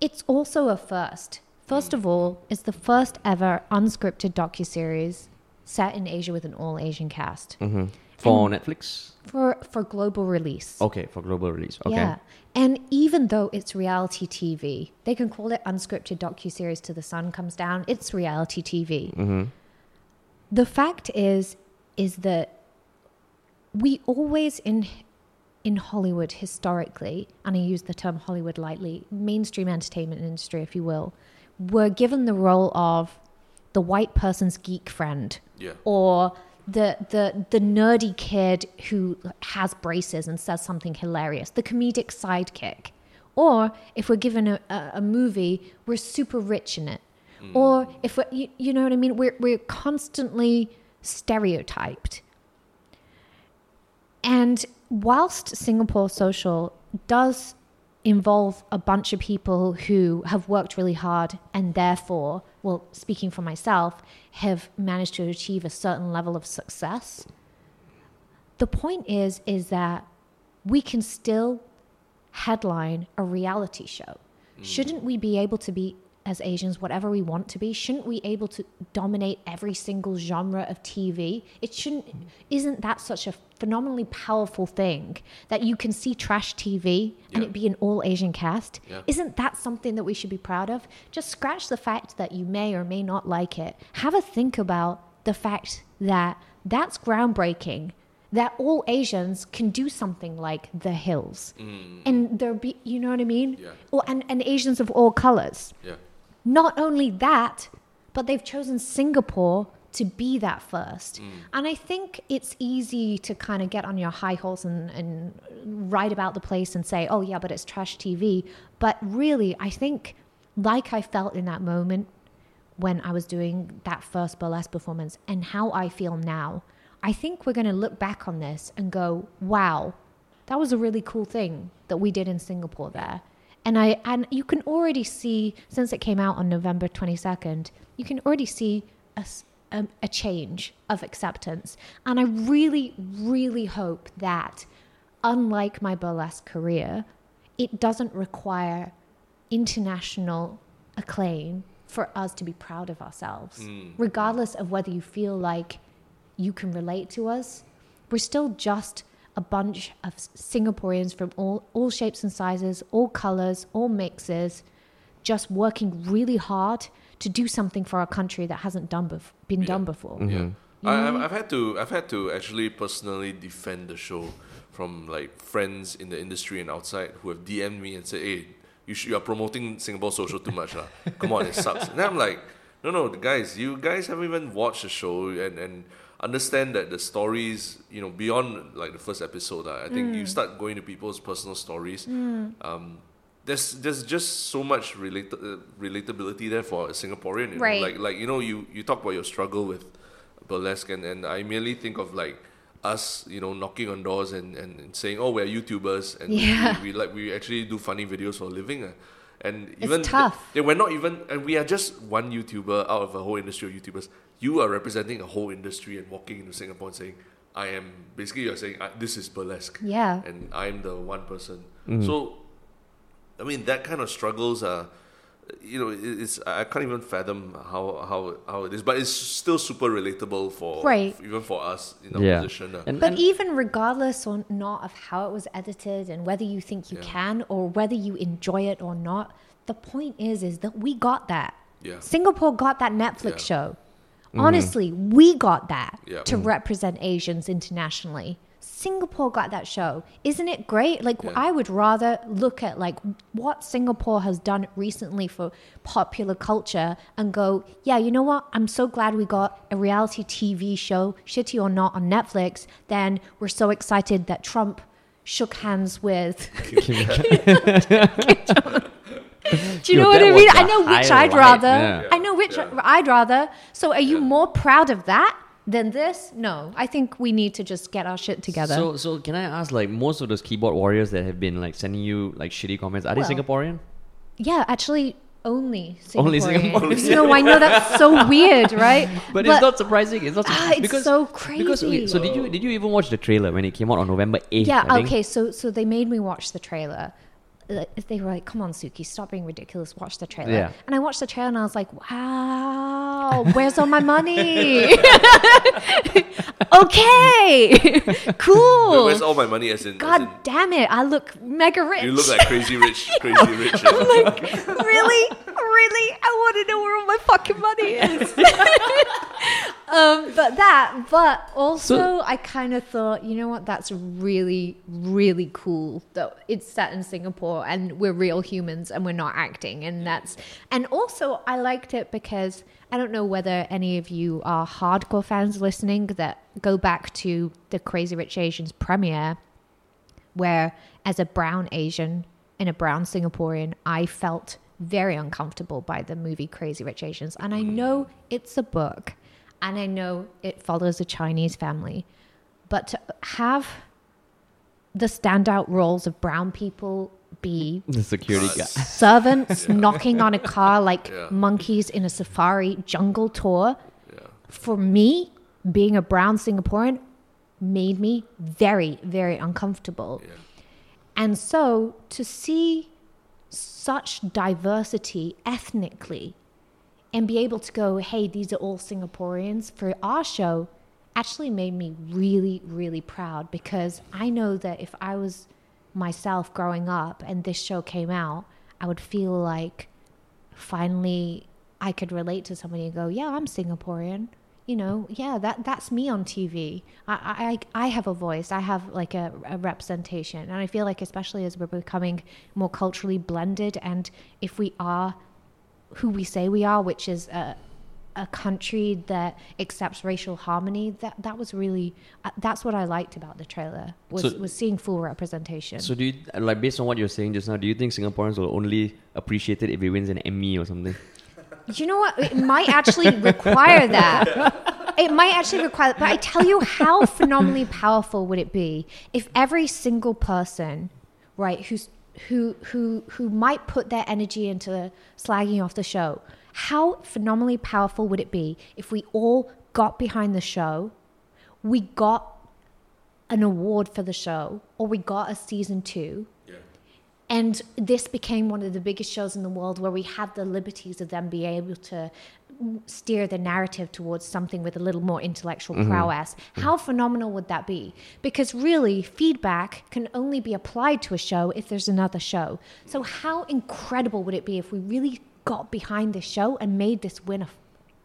it's also a first. First of all, it's the first ever unscripted docuseries set in Asia with an all Asian cast hmm For Netflix, for for global release. okay, for global release, okay. Yeah. And even though it's reality TV, they can call it unscripted docuseries till the sun comes down. It's reality TV. Mm-hmm. The fact is, is that we always in in Hollywood historically, and I use the term Hollywood lightly, mainstream entertainment industry, if you will, were given the role of the white person's geek friend Yeah. or the the the nerdy kid who has braces and says something hilarious, the comedic sidekick. Or if we're given a, a, a movie, we're super rich in it. Hmm. Or if we're, you, you know what I mean, we're we're constantly stereotyped. And whilst Singapore Social does involve a bunch of people who have worked really hard and therefore, well, speaking for myself, have managed to achieve a certain level of success, the point is is that we can still headline a reality show. Mm. Shouldn't we be able to be as Asians whatever we want to be? Shouldn't we able to dominate every single genre of TV? It shouldn't isn't that such a phenomenally powerful thing that you can see trash TV and Yeah. it be an all Asian cast? Yeah. Isn't that something that we should be proud of? Just scratch the fact that you may or may not like it. Have a think about the fact that that's groundbreaking. That all Asians can do something like The Hills, mm. and there be, you know what I mean? Yeah. Or and, and Asians of all colors. Yeah. Not only that, but they've chosen Singapore to be that first. Mm. And I think it's easy to kind of get on your high horse and, and write about the place and say, oh, yeah, but it's trash TV. But really, I think, like I felt in that moment when I was doing that first burlesque performance and how I feel now, I think we're going to look back on this and go, wow, that was a really cool thing that we did in Singapore there. And I and you can already see since it came out on November 22nd, you can already see um, a change of acceptance. And I really really hope that unlike my burlesque career, it doesn't require international acclaim for us to be proud of ourselves. Hmm. Regardless of whether you feel like you can relate to us, we're still just a bunch of Singaporeans from all, all shapes and sizes, all colors, all mixes, just working really hard to do something for our country that hasn't done bef- been done before. Mm-hmm. Yeah, I, I've, I've had to I've had to actually personally defend the show from like friends in the industry and outside who have DM'd me and said, "Hey, you sh- you are promoting Singapore social too much, lah. Come on, it sucks." And I'm like, "No, no, guys, you guys haven't even watched the show and and." Understand that the stories, you know, beyond like the first episode, uh, I think you start going to people's personal stories. Um, there's there's just so much relate, uh, relatability there for a Singaporean. You know? Right. Like like you know you you talk about your struggle with burlesque and, and I merely think of like us you know knocking on doors and, and, saying oh we're YouTubers and we- Yeah. we, we like we actually do funny videos for a living uh. and It's even tough. they, we're not even and we are just one YouTuber out of a whole industry of YouTubers you are representing a whole industry and walking into Singapore and saying I am basically you're saying this is burlesque Yeah. and I'm the one person. Mm. So, I mean, that kind of struggles are, you know, it's I can't even fathom how how how it is, but it's still super relatable for Right. even for us in our Yeah. position. uh. And, But and- even regardless or not of how it was edited and whether you think you Yeah. can or whether you enjoy it or not, the point is is that we got that. Yeah. Singapore got that Netflix Yeah. show. Honestly, we got that Yeah. to represent Asians internationally. Singapore got that show. Isn't it great? Like Yeah. I would rather look at like what Singapore has done recently for popular culture and go, yeah, you know what? I'm so glad we got a reality TV show, shitty or not, on Netflix. Then we're so excited that Trump shook hands with. Do you Yo, know what I mean? I know which highlight, I'd rather. yeah. I know which Yeah. I'd rather. So are you Yeah. more proud of that than this? No. I think we need to just get our shit together. So, so can I ask, like, most of those keyboard warriors that have been like sending you like shitty comments, are they Well, Singaporean? yeah, actually only Singaporean. Only Singaporean. no, I know that's so weird, right? But, it's not surprising. It's not Ah, it's because, so Because, okay, crazy. so did you did you even watch the trailer when it came out on November eighth? Yeah, I think? okay, so so they made me watch the trailer. Uh, They were like, "Come on, Sukki, stop being ridiculous. Watch the trailer." Yeah. And I watched the trailer and I was like, "Wow, where's all my money?" okay, Wait, cool. where's all my money? As in, as God in damn it, I look mega rich. you look like crazy rich, crazy rich. uh. really, really, I want to know where all my fucking money is. um, but that, but also, So- I kind of thought, you know what? That's really, really cool that it's set in Singapore and we're real humans and we're not acting, and that's. And also, I liked it because I don't know whether any of you are hardcore fans listening that go back to the Crazy Rich Asians premiere where as a brown Asian and a brown Singaporean, I felt very uncomfortable by the movie Crazy Rich Asians. And I mm. know it's a book and I know it follows a Chinese family, but to have the standout roles of brown people be The security guy. servants knocking on a car like Yeah. monkeys in a safari jungle tour Yeah. for me being a brown singaporean made me very very uncomfortable Yeah. and so to see such diversity ethnically and be able to go hey these are all singaporeans for our show actually made me really really proud because i know that if i was myself growing up and this show came out i would feel like finally I could relate to somebody and go, yeah, I'm Singaporean. You know, yeah, that that's me on TV. I I, I have a voice. I have like a, a representation, and I feel like especially as we're becoming more culturally blended, and if we are who we say we are, which is a a country that accepts racial harmony. That that was really uh, that's what I liked about the trailer was So- was seeing full representation. So do you like based on what you're saying just now? Do you think Singaporeans will only appreciate it if it wins an Emmy or something? You know what? It might actually require that. It might actually require that. But I tell you, how phenomenally powerful would it be if every single person, right, who's who who who might put their energy into slagging off the show, how phenomenally powerful would it be if we all got behind the show, we got an award for the show, or we got a season two. And this became one of the biggest shows in the world where we had the liberties of them being able to steer the narrative towards something with a little more intellectual mm-hmm. prowess. Mm-hmm. How phenomenal would that be? Because really, feedback can only be applied to a show if there's another show. So, how incredible would it be if we really got behind this show and made this win a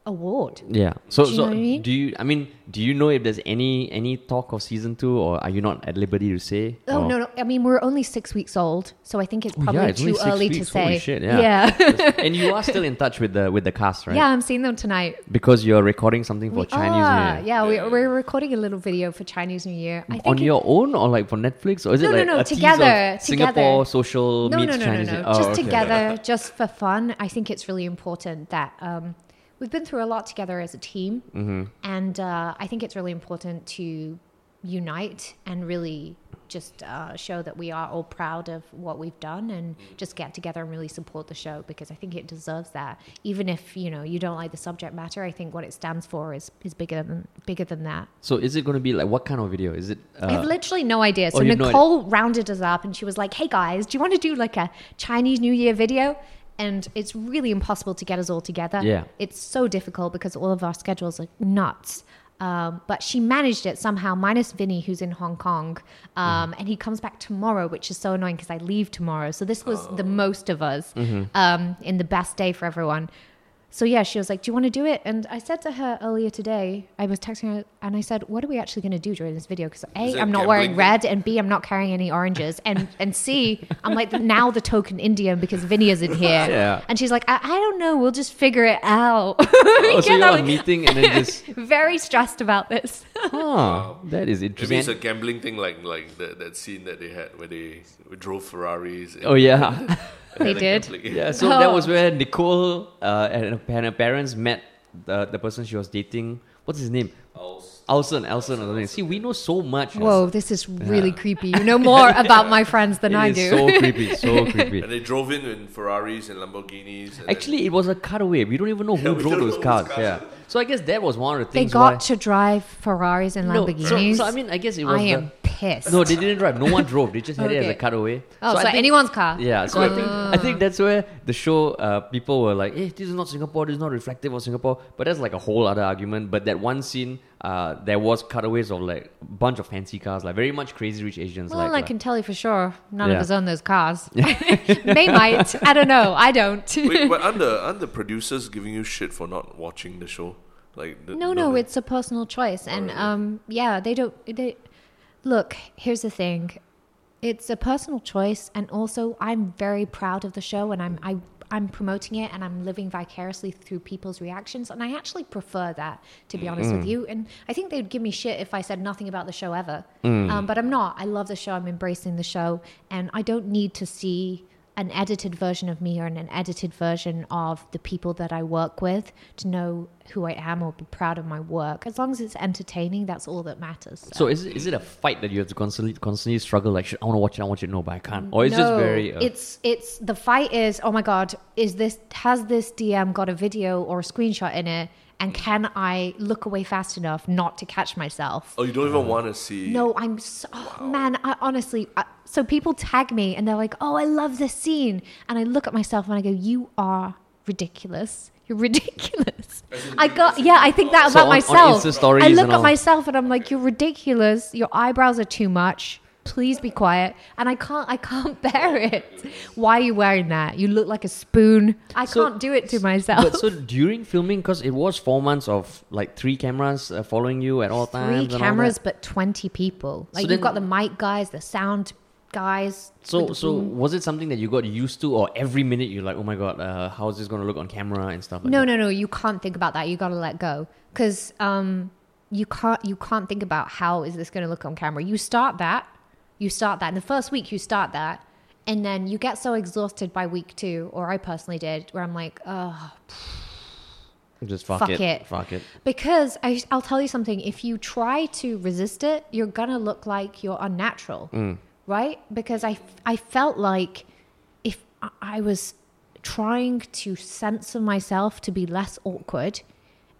award? Yeah. So Do you so I mean? do you? I mean, do you know if there's any any talk of season two, or are you not at liberty to say? Oh Or- no, no! I mean, we're only six weeks old, so I think it's Oh, yeah, probably it's too early weeks. to say. Holy shit, yeah. yeah. and you are still in touch with the with the cast, right? Yeah, I'm seeing them tonight. Because you're recording something for We Chinese are. New Year. Yeah, we, we're recording a little video for Chinese New Year. I think On it- your own or like for Netflix or is No, it like no, a tease together, Singapore together. social no, meets no, no, Chinese no, New no, Oh, just okay. together, just for fun. I think it's really important that um, we've been through a lot together as a team, Mm-hmm. and uh, I think it's really important to unite and really just uh, show that we are all proud of what we've done and just get together and really support the show because I think it deserves that. Even if you know you don't like the subject matter, I think what it stands for is is bigger than bigger than that. So is it going to be like what kind of video? Is it? I have Uh, literally no idea. So oh, you no Nicole rounded us up and she was like, "Hey guys, do you want to do like a Chinese New Year video?" And it's really impossible to get us all together. Yeah. it's so difficult because all of our schedules are nuts. Um, but she managed it somehow, minus Vinny, who's in Hong Kong, um, and he comes back tomorrow, which is so annoying because I leave tomorrow. So this was the most of us um, in the best day for everyone. So yeah, she was like, "Do you want to do it?" And I said to her earlier today, I was texting her and I said, "What are we actually going to do during this video?" Because Is a, it I'm not wearing red, and b, I'm not carrying any oranges, and and c, I'm like now the token Indian because Vinny isn't here. Yeah. And she's like, I, "I don't know, we'll just figure it out." oh, so Yeah, you're that on meeting and then just Very stressed about this. oh, that is Maybe interesting. it's a gambling thing, like like that, that scene that they had where they drove Ferraris. oh yeah, They did? yeah. So that was Oh. where Nicole uh, and, her- and her parents met the the person she was dating. What's his name? Als- Alson, Alson or. See, we know so much. Whoa, this is really creepy. You know more about my friends than It I is do. so creepy, so creepy. And they drove in in Ferraris and Lamborghinis. And Actually, it was a cutaway. We don't even know who Yeah, drove those know cars. cars. Yeah. So I guess that was one of the things. they got why. to drive Ferraris and No, Lamborghinis. so, so I mean, I guess it was. I the- am pissed. No, they didn't drive. No one drove. They just had it as a Okay. cutaway. Oh, so, I think- anyone's car. Yeah, so I think I think that's where the show uh, people were like, "Hey, this is not Singapore. This is not reflective of Singapore." But that's like a whole other argument. But that one scene, uh, there was cutaways of like a bunch of fancy cars, like very much Crazy Rich Asians. Well, like, I like- can tell you for sure, none Yeah. of us own those cars. they might. I don't know. I don't. Wait, but aren't the, aren't the producers giving you shit for not watching the show? Like the, no, no, it's a personal choice, and really? um, yeah, they don't. They look. Here's the thing, it's a personal choice, and also I'm very proud of the show, and I'm I. I'm promoting it and I'm living vicariously through people's reactions. And I actually prefer that, to be honest with you. And I think they'd give me shit if I said nothing about the show ever. Um, but I'm not. I love the show. I'm embracing the show. And I don't need to see an edited version of me or an edited version of the people that I work with to know who I am or be proud of my work. As long as it's entertaining, that's all that matters. So is it, is it a fight that you have to constantly constantly struggle? Like, I want to watch it, I want you to know, but I can't. Or it's just No, very. Uh, it's it's the fight is oh my god is this has this DM got a video or a screenshot in it and can I look away fast enough not to catch myself? Oh, you don't even want to see. No, I'm so oh, man. I honestly, I, so people tag me and they're like, "Oh, I love this scene," and I look at myself and I go, "You are ridiculous. You're ridiculous." I got yeah. I think that So about on- on myself. Insta stories I look at all. myself and I'm like, "You're ridiculous. Your eyebrows are too much." Please be quiet, and I can't. I can't bear it. Why are you wearing that? You look like a spoon. I So- can't do it to myself. but so during filming, because it was four months of like three cameras uh, following you at all times. Three cameras, but 20 people. Like, So you've got the mic guys, the sound guys. So, so boom. was it something that you got used to, or every minute you're like, oh my god, uh, how is this going to look on camera and stuff like no, that? no, no. You can't think about that. You got to let go because um, you can't. You can't think about how is this going to look on camera. You start that. You start that in the first week. You start that, and then you get so exhausted by week two, or I personally did, where I'm like, oh, Just fuck, Fuck it. it. Fuck it. Because I, I'll tell you something. If you try to resist it, you're gonna look like you're unnatural, mm. right? Because I, I felt like if I- I was trying to censor myself to be less awkward,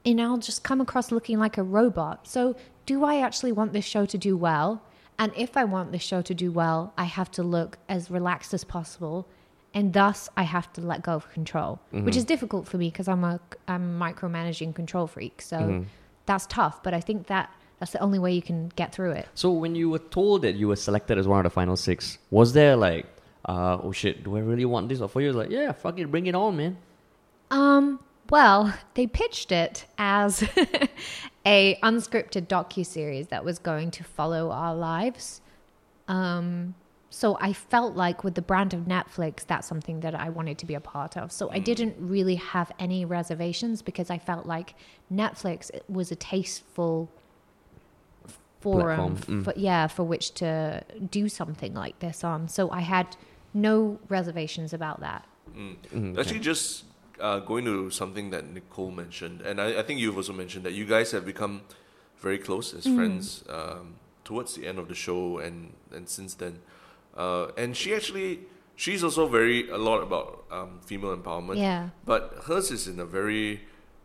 and I'll just come across looking like a robot. So, do I actually want this show to do well? And if I want this show to do well, I have to look as relaxed as possible. And thus, I have to let go of control, which is difficult for me because I'm a I'm a micromanaging control freak. So that's tough. But I think that that's the only way you can get through it. So when you were told that you were selected as one of the final six, was there like, uh, oh shit, do I really want this? Or for you, like, yeah, fuck it, bring it on, man. Um, well, they pitched it as a unscripted docu series that was going to follow our lives. Um, so I felt like with the brand of Netflix, that's something that I wanted to be a part of. So I didn't really have any reservations because I felt like Netflix was a tasteful forum, mm. for, yeah, for which to do something like this on. So I had no reservations about that. Mm, Actually, just uh, going to something that Nicole mentioned, and I, I think you've also mentioned that you guys have become very close as Mm. friends um, towards the end of the show, and and since then, uh, and she actually she's also very a lot about um, female empowerment. Yeah. But hers is in a very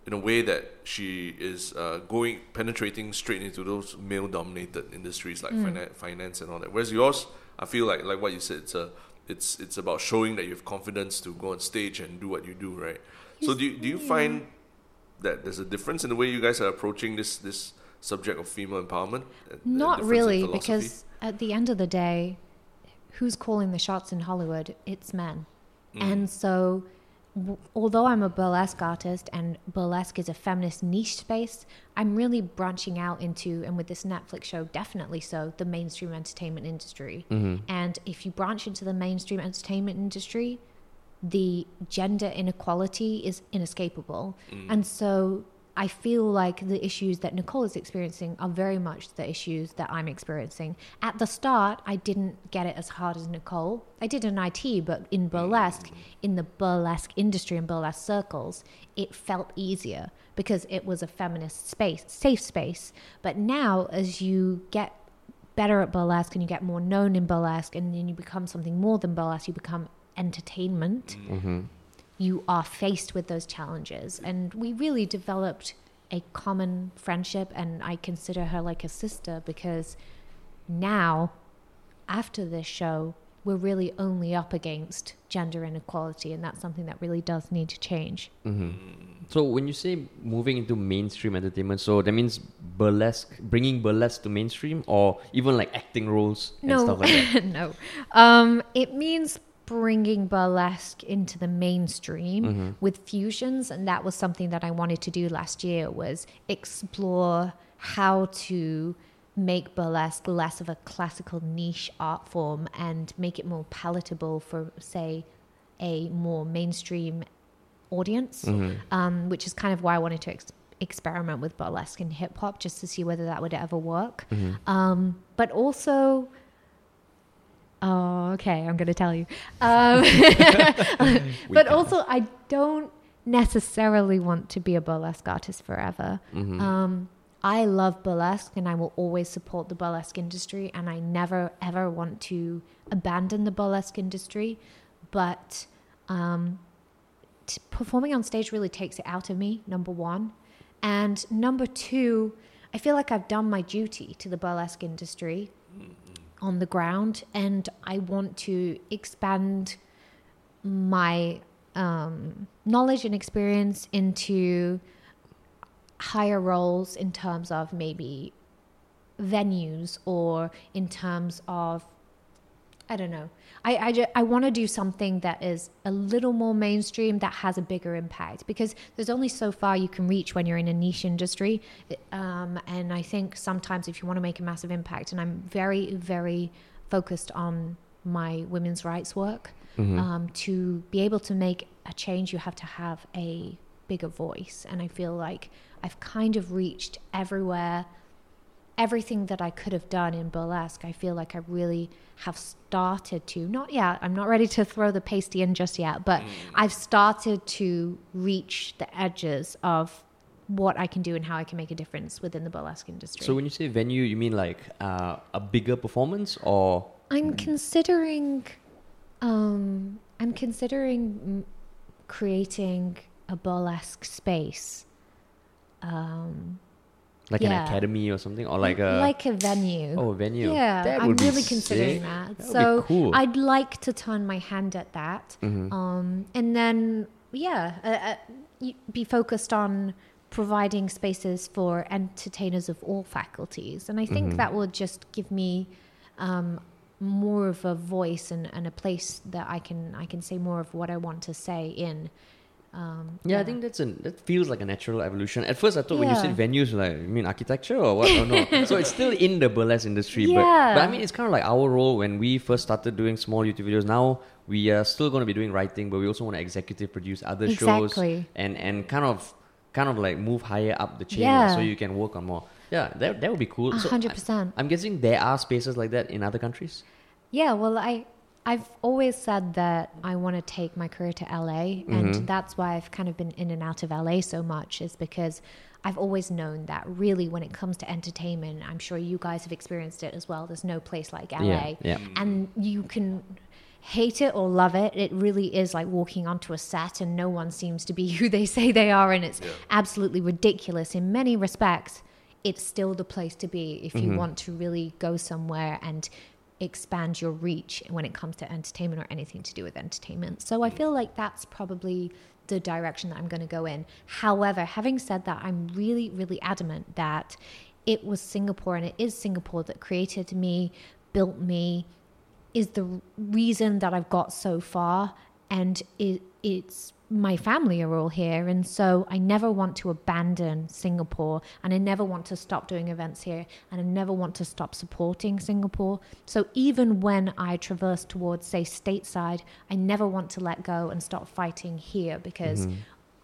in a way that she is uh, going penetrating straight into those male dominated industries like fina- finance and all that. Whereas yours, I feel like like what you said, it's a it's it's about showing that you have confidence to go on stage and do what you do, right? So do you, do you find that there's a difference in the way you guys are approaching this this subject of female empowerment? Not really, because at the end of the day, who's calling the shots in Hollywood? It's men. Mm. And so, although I'm a burlesque artist and burlesque is a feminist niche space, I'm really branching out into, and with this Netflix show, definitely so, the mainstream entertainment industry. Mm-hmm. And if you branch into the mainstream entertainment industry, the gender inequality is inescapable. Mm. And so I feel like the issues that Nicole is experiencing are very much the issues that I'm experiencing. At the start, I didn't get it as hard as Nicole. I did in IT, but in mm-hmm. burlesque, in the burlesque industry and burlesque circles, it felt easier because it was a feminist space, safe space. But now, as you get better at burlesque and you get more known in burlesque and then you become something more than burlesque, you become entertainment, mm-hmm. You are faced with those challenges. And we really developed a common friendship, and I consider her like a sister because now, after this show, we're really only up against gender inequality, and that's something that really does need to change. So when you say moving into mainstream entertainment, so that means burlesque, bringing burlesque to mainstream, or even like acting roles and no, stuff like that. no. Um, it means bringing burlesque into the mainstream Mm-hmm. with fusions, and that was something that I wanted to do last year. Was explore how to make burlesque less of a classical niche art form and make it more palatable for, say, a more mainstream audience, Mm-hmm. um, which is kind of why I wanted to ex- experiment with burlesque and hip hop just to see whether that would ever work. Um, but also, oh, okay, I'm going to tell you. Um, but also, I don't necessarily want to be a burlesque artist forever. Um, I love burlesque and I will always support the burlesque industry, and I never ever want to abandon the burlesque industry. But um, t- performing on stage really takes it out of me, number one. And number two, I feel like I've done my duty to the burlesque industry on the ground, and I want to expand my um, knowledge and experience into higher roles in terms of maybe venues or in terms of I don't know. I I, I want to do something that is a little more mainstream that has a bigger impact because there's only so far you can reach when you're in a niche industry. Um, and I think sometimes if you want to make a massive impact, and I'm very very focused on my women's rights work. Mm-hmm. Um, to be able to make a change, you have to have a bigger voice. And I feel like I've kind of reached everywhere, everything that I could have done in burlesque. I feel like I really have started to, not yet, I'm not ready to throw the pasty in just yet, but I've started to reach the edges of what I can do and how I can make a difference within the burlesque industry. So when you say venue, you mean like uh, a bigger performance or I'm considering, um, I'm considering mm, creating a burlesque space, um, like Yeah. an academy or something or like a like a venue. oh a venue? Yeah, That I'm really considering sick. that. That so cool. I'd like to turn my hand at that, Mhm. um, and then yeah, uh, uh, be focused on providing spaces for entertainers of all faculties, and I think Mhm. that will just give me um, more of a voice and, and a place that I can I can say more of what I want to say in. Um, Yeah, I think that's an that feels like a natural evolution. At first, I thought when you said venues, like you mean architecture or what? or no? So it's still in the burlesque industry, but Yeah. but I mean it's kind of like our role when we first started doing small YouTube videos. Now we are still going to be doing writing, but we also want to executive produce other shows and and kind of kind of like move higher up the chain, Yeah. so you can work on more. Yeah, that that would be cool. A So hundred percent. I'm guessing there are spaces like that in other countries. Yeah, well, I I've always said that I want to take my career to LA, and that's why I've kind of been in and out of LA so much. Is because I've always known that really, when it comes to entertainment, I'm sure you guys have experienced it as well. There's no place like LA, Yeah, yeah. and you can hate it or love it. It really is like walking onto a set, and no one seems to be who they say they are, and it's Yeah. absolutely ridiculous in many respects. It's still the place to be if you Mhm. want to really go somewhere and expand your reach when it comes to entertainment or anything to do with entertainment. So I mm. feel like that's probably the direction that I'm going to go in. However, having said that, I'm really, really adamant that it was Singapore and it is Singapore that created me, built me, is the reason that I've got so far. And it, it's my family are all here. And so I never want to abandon Singapore and I never want to stop doing events here and I never want to stop supporting Singapore. So even when I traverse towards, say, stateside, I never want to let go and stop fighting here because Mhm.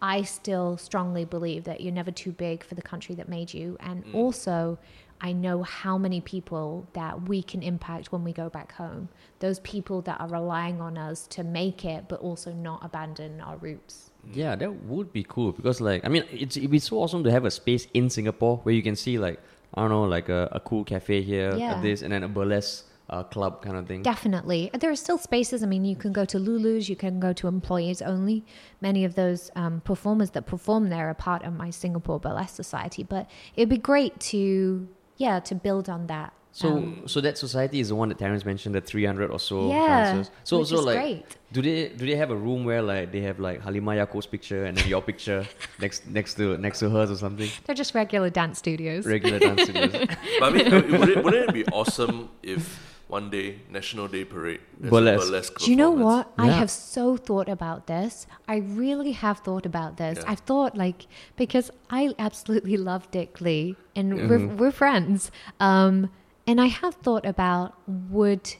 I still strongly believe that you're never too big for the country that made you. And also, I know how many people that we can impact when we go back home. Those people that are relying on us to make it, but also not abandon our roots. Yeah, that would be cool because like I mean it's it'd be so awesome to have a space in Singapore where you can see like I don't know like a, a cool cafe here, Yeah. this and then a burlesque uh, club kind of thing. Definitely. There are still spaces. I mean, you can go to Lulu's, you can go to employees only. Many of those um, performers that perform there are part of my Singapore Burlesque Society. But it'd be great to, yeah, to build on that. So Um, so that society is the one that Terrence mentioned, the three hundred or so yeah, dancers. So which so is like great. do they do they have a room where like they have like Halimah Yacob's picture and then your picture next next to next to hers or something? They're just regular dance studios. Regular dance studios. But I mean, would it, wouldn't it be awesome if one day National Day Parade there's Burlesque. burlesque Do you know performance? what? I have so thought about this. I really have thought about this. Yeah. I've thought like because I absolutely love Dick Lee and Mhm. we're, we're friends. Um, and I have thought about would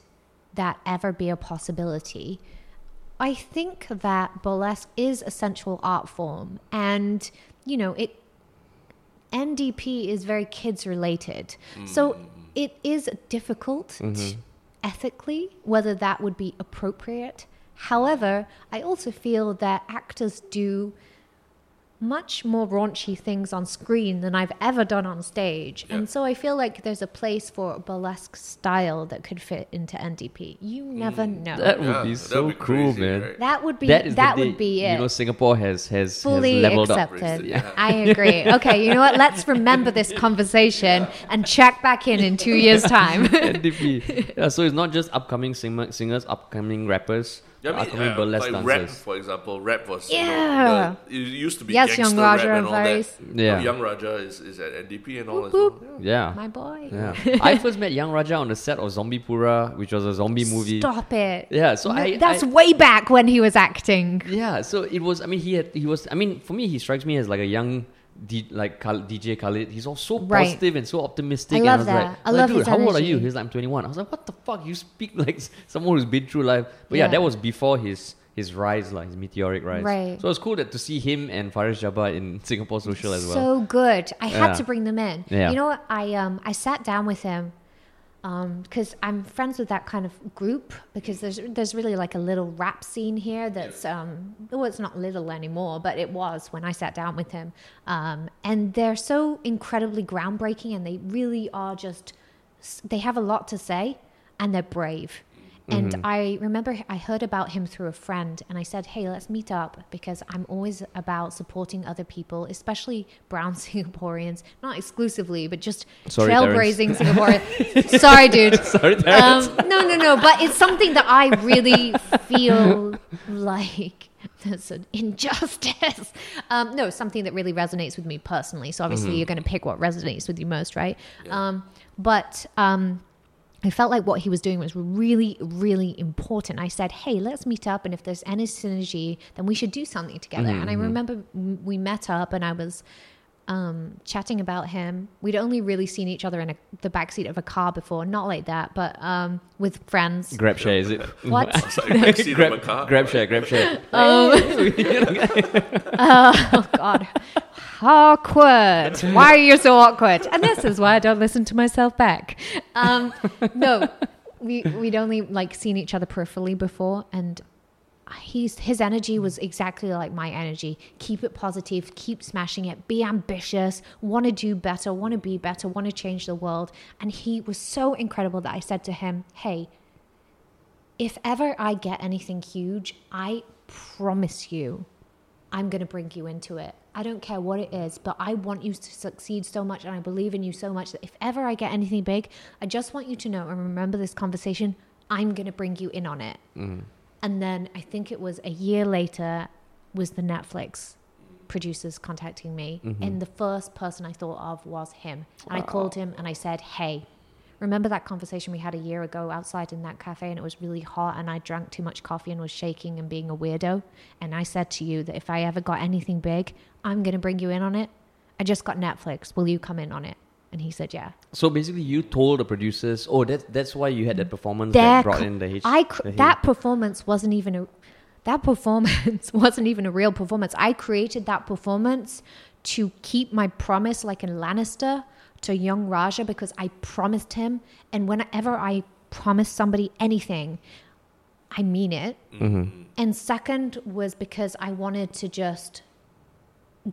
that ever be a possibility? I think that burlesque is a sensual art form, and you know it. NDP is very kids related, so it is difficult Mhm. ethically whether that would be appropriate. However, I also feel that actors do much more raunchy things on screen than I've ever done on stage. Yeah. And so I feel like there's a place for a burlesque style that could fit into NDP. You never mm, know. That would Yeah, be so be cool, crazy, man. right? that would be That is that day, would be it. You know, Singapore has has, Fully has leveled up. accepted. Yeah. I agree. Okay, you know what? Let's remember this conversation and check back in in two years' time. NDP. Yeah, so it's not just upcoming singer, singers, upcoming rappers, Yeah, I mean, upcoming uh, burlesque like rap, for example, rap was you Yeah. know, the, it used to be Yes, gangster Young rap Raja and all very- that. Yeah. Yung Raja is, is at NDP and all Whoop, as well. whoop. Yeah. My boy. Yeah. I first met Yung Raja on the set of Zombiepura, which was a zombie movie. Stop it. Yeah, so No, I That's I- way back when he was acting. Yeah, so it was. I mean, he had. He was. I mean, for me, he strikes me as like a young D- like DJ Khaled, he's all so Right. positive and so optimistic. I and love I was that. Like, I like, love dude, his how old are you? He's like, I'm 21. I was like, what the fuck? You speak like someone who's been through life. But yeah, Yeah. that was before his his rise, like his meteoric rise. Right. So it's cool that to see him and Faris Jabbar in Singapore Social as well. So good. I had Yeah. to bring them in. Yeah. You know? I um I sat down with him because I'm friends with that kind of group because there's there's really like a little rap scene here that's um well it's not little anymore but it was when I sat down with him. Um and they're so incredibly groundbreaking and they really are just they have a lot to say and they're brave and Mm-hmm. I remember I heard about him through a friend, and I said, "Hey, let's meet up because I'm always about supporting other people, especially brown Singaporeans, not exclusively, but just Sorry, trailblazing Singaporeans." Sorry, dude. Sorry, Um, no, no, no. But it's something that I really feel like that's an injustice. Um, no, something that really resonates with me personally. So obviously, you're going to pick what resonates with you most, right? Um, but um, I felt like what he was doing was really, really important. I said, "Hey, let's meet up, and if there's any synergy, then we should do something together." And I mm-hmm. remember we met up, and I was um, chatting about him. We'd only really seen each other in a, the backseat of a car before, not like that, but um, with friends. Grab share, is it? What? It's like backseat of a car. grab share, grab share. Oh God, awkward. Why are you so awkward? And this is why I don't listen to myself back. Um, no, we we'd only like seen each other peripherally before, and he's his energy was exactly like my energy. Keep it positive, keep smashing it, be ambitious, want to do better, want to be better, want to change the world. And he was so incredible that I said to him, "Hey." If ever I get anything huge, I promise you I'm going to bring you into it. I don't care what it is, but I want you to succeed so much and I believe in you so much that if ever I get anything big, I just want you to know and remember this conversation, I'm going to bring you in on it. Mm-hmm. And then I think it was a year later was the Netflix producers contacting me mm-hmm. and the first person I thought of was him. And I called him and I said, "Hey, remember that conversation we had a year ago outside in that cafe and it was really hot and I drank too much coffee and was shaking and being a weirdo and I said to you that if I ever got anything big, I'm going to bring you in on it. I just got Netflix. Will you come in on it?" And he said, "Yeah." So basically, you told the producers, oh, that's that's why you had that performance Their that brought co- in the H. I cr- the H- that performance wasn't even a that performance wasn't even a real performance. I created that performance to keep my promise, like in Lannister, to Yung Raja because I promised him, and whenever I promise somebody anything, I mean it. Mm-hmm. And second was because I wanted to just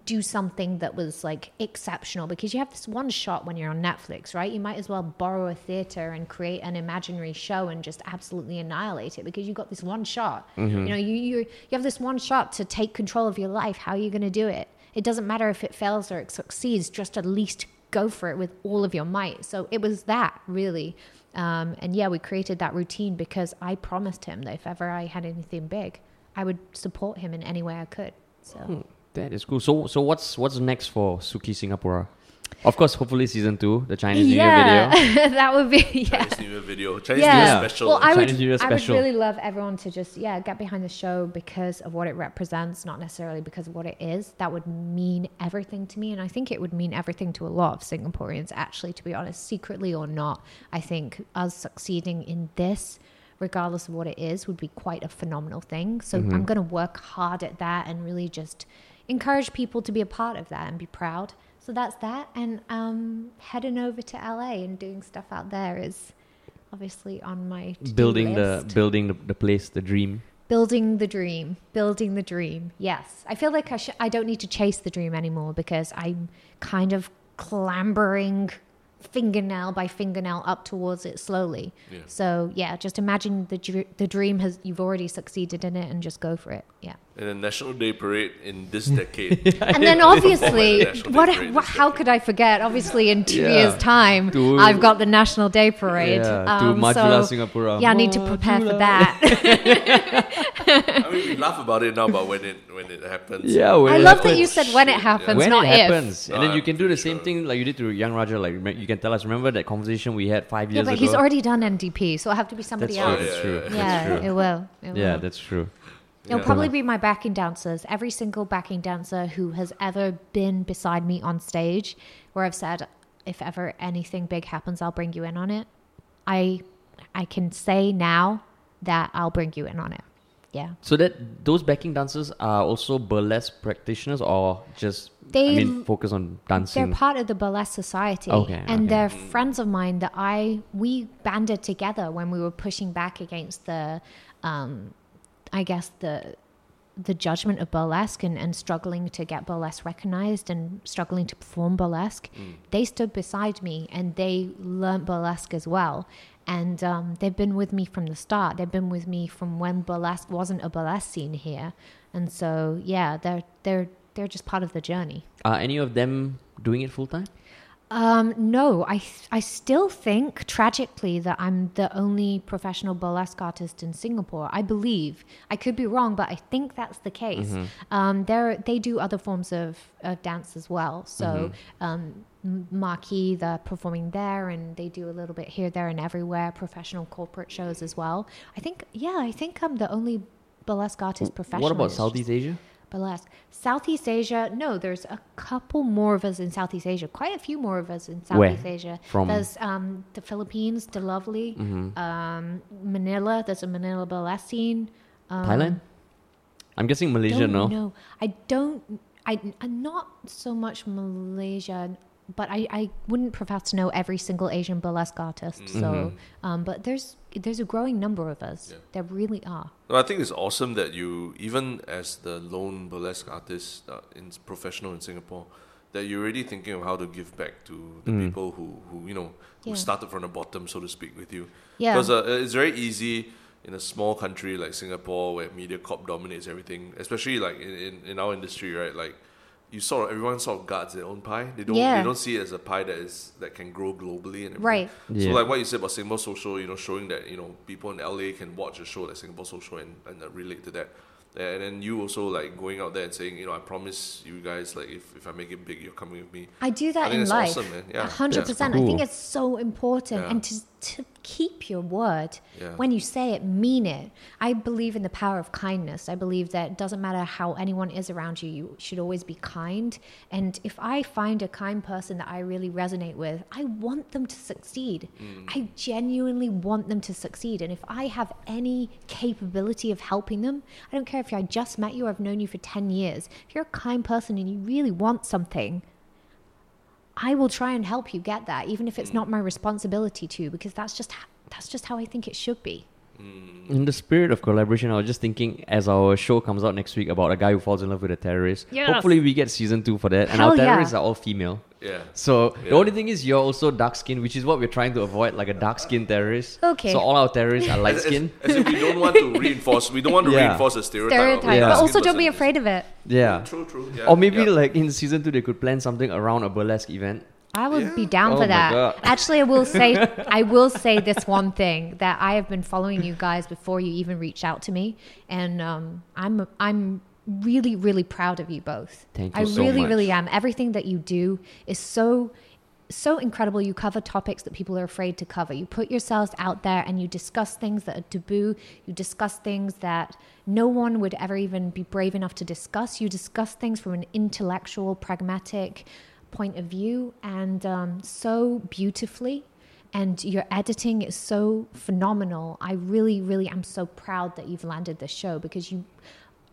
do something that was like exceptional because you have this one shot when you're on Netflix, right? You might as well borrow a theater and create an imaginary show and just absolutely annihilate it because you've got this one shot. You know, you, you you have this one shot to take control of your life. How are you going to do it? It doesn't matter if it fails or it succeeds. Just at least go for it with all of your might. So it was that really. Um, and yeah, we created that routine because I promised him that if ever I had anything big, I would support him in any way I could. So. That is cool. So so what's what's next for Sukki Singapora? Of course, hopefully season two, the Chinese New Year yeah, video. that would be yeah. Chinese New Year video. Chinese Yeah. New Year special. Well, I would, Chinese New Year I would really love everyone to just yeah get behind the show because of what it represents, not necessarily because of what it is. That would mean everything to me, and I think it would mean everything to a lot of Singaporeans. Actually, to be honest, secretly or not, I think us succeeding in this. Regardless of what it is, would be quite a phenomenal thing. So Mm-hmm. I'm going to work hard at that and really just encourage people to be a part of that and be proud. So that's that. And um, heading over to LA and doing stuff out there is obviously on my to-do building the building the, the place, the dream. building the dream, building the dream. Yes, I feel like I sh- I don't need to chase the dream anymore because I'm kind of clambering fingernail by fingernail up towards it slowly. Yeah. So yeah, just imagine the dr- the dream has you've already succeeded in it and just go for it. Yeah. And a National Day parade in this decade. And then obviously, at the National Day what, what how decade. could I forget? Obviously, in two Yeah. years' time, To- I've got the National Day Parade. Yeah, to Um, Majulah so, Singapura. Yeah, I need to prepare for that. I mean, we laugh about it now, but when it when it happens, Yeah, when I it love that you said when it happens, when not it if. happens, and then you can do the same sure. thing like you did to Yung Raja. Like you can tell us. Remember that conversation we had five Yeah, years but ago. he's already done NDP, so it'll have to be somebody That's true. else. That's true. Yeah, Yeah, That's true. it will. It Yeah, will. that's true. It'll Yeah. probably be my backing dancers. Every single backing dancer who has ever been beside me on stage, where I've said, if ever anything big happens, I'll bring you in on it. I, I can say now that I'll bring you in on it. Yeah. So that those backing dancers are also burlesque practitioners, or just they I mean focus on dancing. They're part of the burlesque society, Okay, and okay. they're friends of mine that I we banded together when we were pushing back against the, um, I guess the the judgment of burlesque and, and struggling to get burlesque recognized and struggling to perform burlesque. They stood beside me and they learned burlesque as well. And um, they've been with me from the start. They've been with me from when burlesque wasn't a burlesque scene here. And so, yeah, they're they're they're just part of the journey. Are any of them doing it full time? Um, no, I I still think tragically that I'm the only professional burlesque artist in Singapore. I believe I could be wrong, but I think that's the case. Um, they they do other forms of, of dance as well. So um, Marquee, they're performing there, and they do a little bit here, there, and everywhere. Professional corporate shows as well. I think yeah, I think I'm the only burlesque artist professional. What about Southeast Asia? Burlesque. Southeast Asia, no, there's a couple more of us in Southeast Asia. Quite a few more of us in Where? Southeast Asia. From? Mm-hmm. There's um, the Philippines, the lovely. Um, Manila, there's a Manila burlesque scene. Um, Thailand? I'm guessing Malaysia, no? know. I don't. I I'm not so much Malaysia, but I, I wouldn't profess to know every single Asian burlesque artist. So, Mm-hmm. um, but there's there's a growing number of us. Yeah. There really are. No, I think it's awesome that you, even as the lone burlesque artist uh, in professional in Singapore, that you're already thinking of how to give back to the Mm. people who, who you know who Yeah. started from the bottom, so to speak, with you. Yeah. Because uh, it's very easy in a small country like Singapore where Mediacorp dominates everything, especially like in, in, in our industry, right? Like you sort of everyone sort of guards their own pie. They don't Yeah. they don't see it as a pie that is that can grow globally and everything. Right. Yeah. So like what you said about Singapore Social, you know, showing that you know people in LA can watch a show like Singapore Social and, and uh, relate to that. And then you also like going out there and saying, you know, I promise you guys, like if, if I make it big, you're coming with me. I do that I think in it's life. awesome, man. Yeah. A hundred Yeah. percent. I think it's so important, Yeah. and to to keep your word Yeah. when you say it, mean it. I believe in the power of kindness. I believe that it doesn't matter how anyone is around you, you should always be kind. And if I find a kind person that I really resonate with, I want them to succeed. Mm. I genuinely want them to succeed. And if I have any capability of helping them, I don't care if I just met you or I've known you for ten years. If you're a kind person and you really want something. I will try and help you get that, even if it's Mm. not my responsibility to, because that's just that's just how I think it should be. In the spirit of collaboration, I was just thinking as our show comes out next week about a guy who falls in love with a terrorist. Yes. Hopefully, we get season two for that. And Hell our yeah. terrorists are all female. Yeah. So the only thing is you're also dark skinned, which is what we're trying to avoid, like a dark skinned terrorist. Okay. So all our terrorists are light As, as, as if we don't want to reinforce, we don't want to Yeah. reinforce a stereotype. Stereotype, Yeah. but also don't be afraid of it. Yeah. True, true. Yeah, Or maybe yeah. like in season two they could plan something around a burlesque event. I would Yeah. be down Oh for that. Actually, I will say I will say this one thing that I have been following you guys before you even reached out to me, and um, I'm I'm really really proud of you both. Thank I you so really much. really am. Everything that you do is so so incredible. You cover topics that people are afraid to cover. You put yourselves out there and you discuss things that are taboo. You discuss things that no one would ever even be brave enough to discuss. You discuss things from an intellectual, pragmatic point of view and um, so beautifully. And your editing is so phenomenal. I really, really am so proud that you've landed this show because you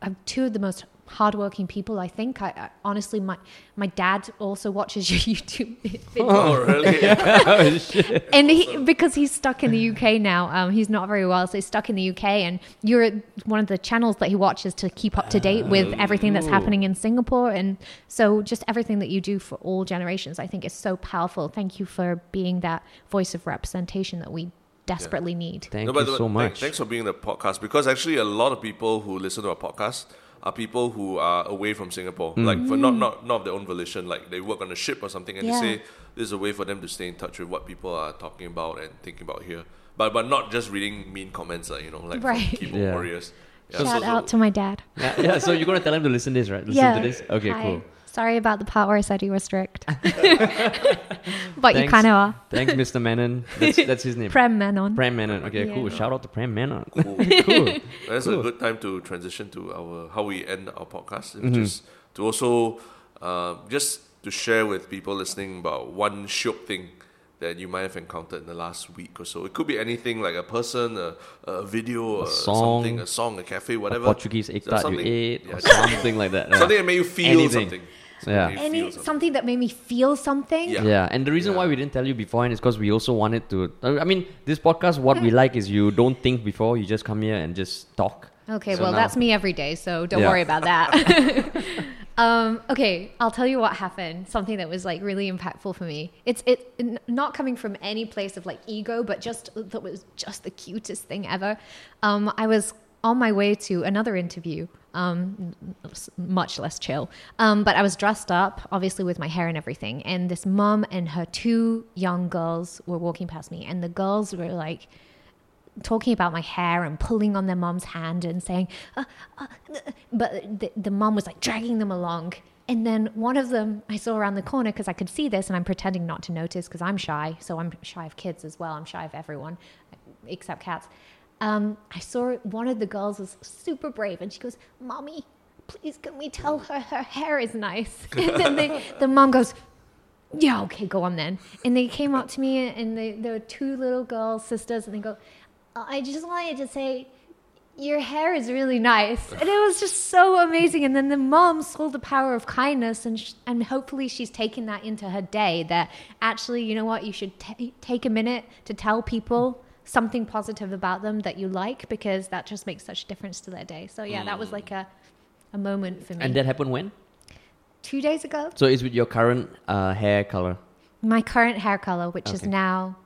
are two of the most hardworking people. I think. I, I honestly, my my dad also watches your YouTube videos Oh, really? oh, and he, because he's stuck in the UK now, um, he's not very well, so he's stuck in the UK. And you're one of the channels that he watches to keep up to date with everything that's Oh. happening in Singapore, and so just everything that you do for all generations, I think is so powerful. Thank you for being that voice of representation that we desperately need. Thank No, but- you but so thank- much. Thanks for being on the podcast because actually a lot of people who listen to our podcast are people who are away from Singapore, Hmm. like for not, not not of their own volition, like they work on a ship or something, and Yeah. they say this is a way for them to stay in touch with what people are talking about and thinking about here. But but not just reading mean comments, like you know, like Right. from keyboard Yeah. warriors. Yeah, Shout so- so- out to my dad. yeah, yeah, so you're gonna tell him to listen to this, right? Listen yeah. to this? Okay, Hi. cool. Sorry about the part where I said you were strict. but you kind of are. Thanks, Mr. Menon. That's, that's his name. Prem Menon. Prem Menon. Okay, Yeah. cool. Shout out to Prem Menon. Cool. cool. That's Cool. a good time to transition to our how we end our podcast, which Mhm. is to also uh, just to share with people listening about one shook thing that you might have encountered in the last week or so. It could be anything like a person, a, a video, A a song, something, a song, a cafe, A whatever. Portuguese egg tart you something- ate, yeah, or something like that. Something that made you feel Anything. something. Yeah. Made Any something. something that made me feel something. Yeah. Yeah, and the reason why we didn't tell you beforehand is because we also wanted to. I mean, this podcast, what we like is you don't think before, you just come here and just talk. Okay, So well, now- that's me every day, so don't Yeah. worry about that. um, okay, I'll tell you what happened. Something that was like really impactful for me. It's it n- not coming from any place of like ego, but just that was just the cutest thing ever. Um, I was on my way to another interview. Um, much less chill. Um, but I was dressed up, obviously with my hair and everything. And this mom and her two young girls were walking past me, and the girls were like talking about my hair and pulling on their mom's hand and saying, uh, uh, uh," but the, the mom was like dragging them along. And then one of them I saw around the corner because I could see this and I'm pretending not to notice because I'm shy. So I'm shy of kids as well. I'm shy of everyone except cats. Um, I saw one of the girls was super brave and she goes, Mommy, please can we tell her her hair is nice? And then the, the mom goes, yeah, okay, go on then. And they came up to me, and they, there were two little girls, sisters, and they go, I just wanted to say, your hair is really nice. And it was just so amazing. And then the mom saw the power of kindness, and, sh- and hopefully she's taken that into her day that actually, you know what, you should ta take a minute to tell people something positive about them that you like because that just makes such a difference to their day. So, yeah, that was like a, a moment for me. And that happened when? Two days ago, So it's with your current uh, hair color. my current hair color, which is now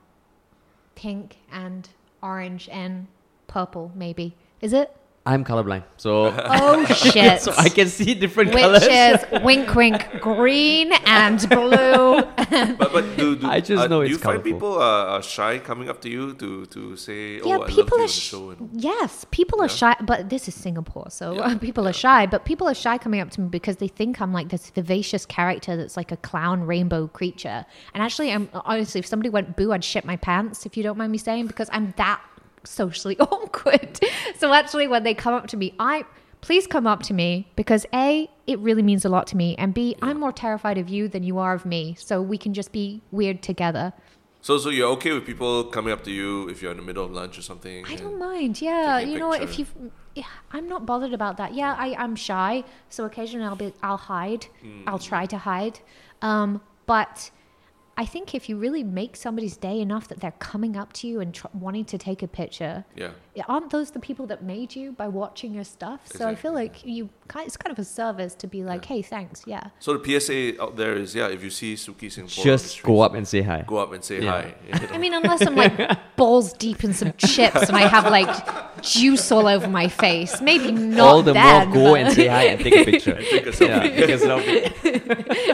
pink and orange and purple, maybe. Is it? I'm colorblind, so Oh shit! so I can see different which colors. is wink, wink, green and blue. But, but do, do, I just uh, know do it's you find people are, are shy coming up to you to, to say, oh, yeah, I love people you on are the sh- show? Yes, people are shy, but this is Singapore, so Yeah, people are shy. But people are shy coming up to me because they think I'm like this vivacious character that's like a clown rainbow creature. And actually, I'm honestly, if somebody went boo, I'd shit my pants. If you don't mind me saying, because I'm that socially awkward. so actually, when they come up to me, I please come up to me because a it really means a lot to me, and b I'm more terrified of you than you are of me. So we can just be weird together. so, so you're okay with people coming up to you if you're in the middle of lunch or something? I don't mind. Yeah, you know what? If you, yeah, I'm not bothered about that. Yeah, I, I'm shy, so occasionally I'll be, I'll hide. I'll try to hide. Um, but I think if you really make somebody's day enough that they're coming up to you and tr- wanting to take a picture, Yeah. Aren't those the people that made you by watching your stuff? So I feel like you it's kind of a service to be like, hey, thanks. Yeah. So the PSA out there is, yeah, if you see Sukki Singapora, Just streets, go up and say hi. go up and say Yeah. hi. you know. I mean, unless I'm like balls deep in some chips and I have like juice all over my face, maybe not All the then, more go and say hi and take a picture. Take a selfie. yeah, take a selfie.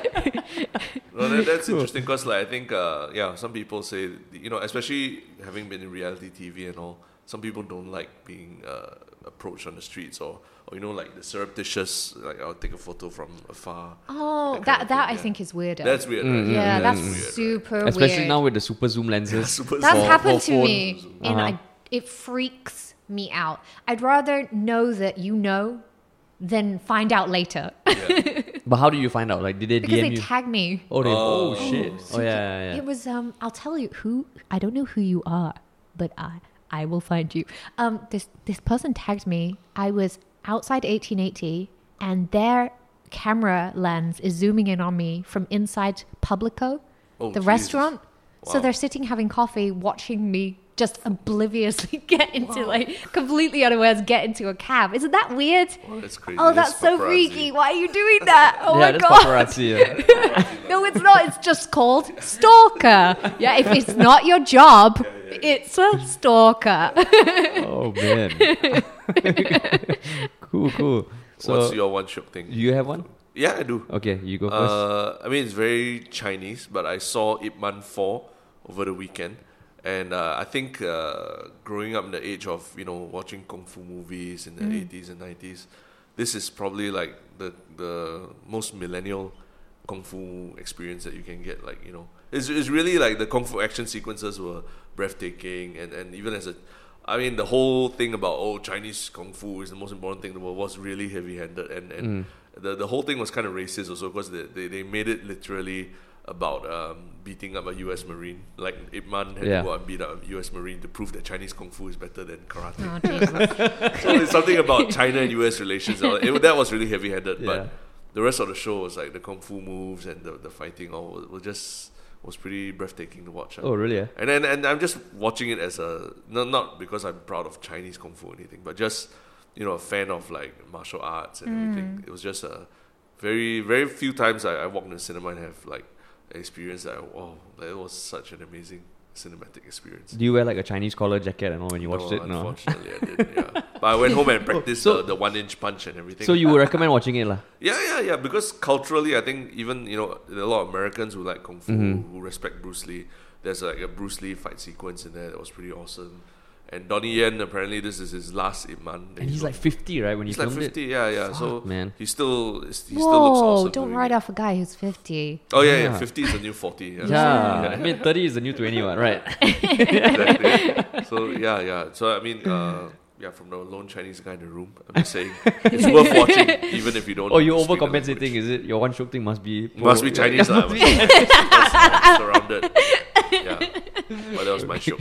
No, that, that's interesting because, like, I think, uh, yeah, some people say, you know, especially having been in reality TV and all, some people don't like being uh, approached on the streets or, or, you know, like the surreptitious, like, I'll take a photo from afar. Oh, That that that thing, I yeah. think is weirder. That's weird. Mm, right? mm, yeah, mm, that's weird, right? super Especially now with the super zoom lenses. Super that's for- happened to phone. me, and Uh-huh. I, it freaks me out. I'd rather know that you know than find out later But how do you find out? Like, did they because DM they you? tag me. oh, they, oh, Oh. shit. Oh, yeah, yeah, yeah. It was um I'll tell you who I don't know who you are, but I I will find you. Um this this person tagged me. I was outside 1880 and their camera lens is zooming in on me from inside Publico, Oh, the Jesus. restaurant. So they're sitting having coffee watching me just obliviously get into like completely unawares get into a cab. Isn't that weird? Oh, that's crazy. Oh, That's that's so paparazzi. freaky. Why are you doing that? Oh yeah, my that's god. paparazzi. Yeah. No, it's not. It's just called stalker. Yeah, if it's not your job, it's a stalker. oh, man. cool, cool. So, What's your one shook thing? you have one? Yeah, I do. Okay, you go first. Uh, I mean, it's very Chinese, but I saw Ip Man 4 over the weekend. And uh, I think uh, growing up in the age of, you know, watching Kung Fu movies in the 80s and 90s, this is probably like the the most millennial kung fu experience that you can get. Like you know, it's it's really like the kung fu action sequences were breathtaking, and and even as a I mean, the whole thing about oh Chinese kung fu is the most important thing in the world was really heavy-handed, and and the the whole thing was kind of racist also because they, they they made it literally about um, beating up a U.S. Marine. Like Ip Man had Yeah. to go and beat up a U.S. Marine to prove that Chinese kung fu is better than karate. Oh, so it's something about China and U.S. relations. Uh, It, that was really heavy-handed, Yeah. but the rest of the show was like the kung fu moves and the, the fighting all was, was just was pretty breathtaking to watch. uh. Oh, really? eh? And then and I'm just watching it as a not not because I'm proud of Chinese kung fu or anything, but just you know a fan of like martial arts and everything. It was just a very very few times I, I walked in the cinema and have like an experience that oh that was such an amazing cinematic experience. Do you wear like a Chinese collar jacket and all when you watched no, it? No. Unfortunately, I didn't. Yeah, but I went home and practiced so- the, the one inch punch and everything. So you would recommend watching it, lah? Yeah, yeah, yeah. Because culturally, I think even you know there are a lot of Americans who like kung fu, Mm-hmm. who respect Bruce Lee. There's like a Bruce Lee fight sequence in there that was pretty awesome. And Donnie Yen apparently this is his last Ip Man. that And he's like 50, right? When he's you like filmed fifty. Yeah, yeah. so Fuck, man. he still he still looks Whoa, awesome. don't write it. off a guy who's 50. Oh yeah, yeah. Yeah. Fifty is the new forty. Yeah. it. Yeah. I mean, 30 is the new 21, right? exactly. So yeah, yeah. So I mean, uh, yeah, from the lone Chinese guy in the room, I'm just saying it's worth watching, even if you don't. Oh, you're overcompensating, is it? Your one shook thing must be. Must be Chinese, yeah, must be- That's surrounded. Yeah, but that was my show.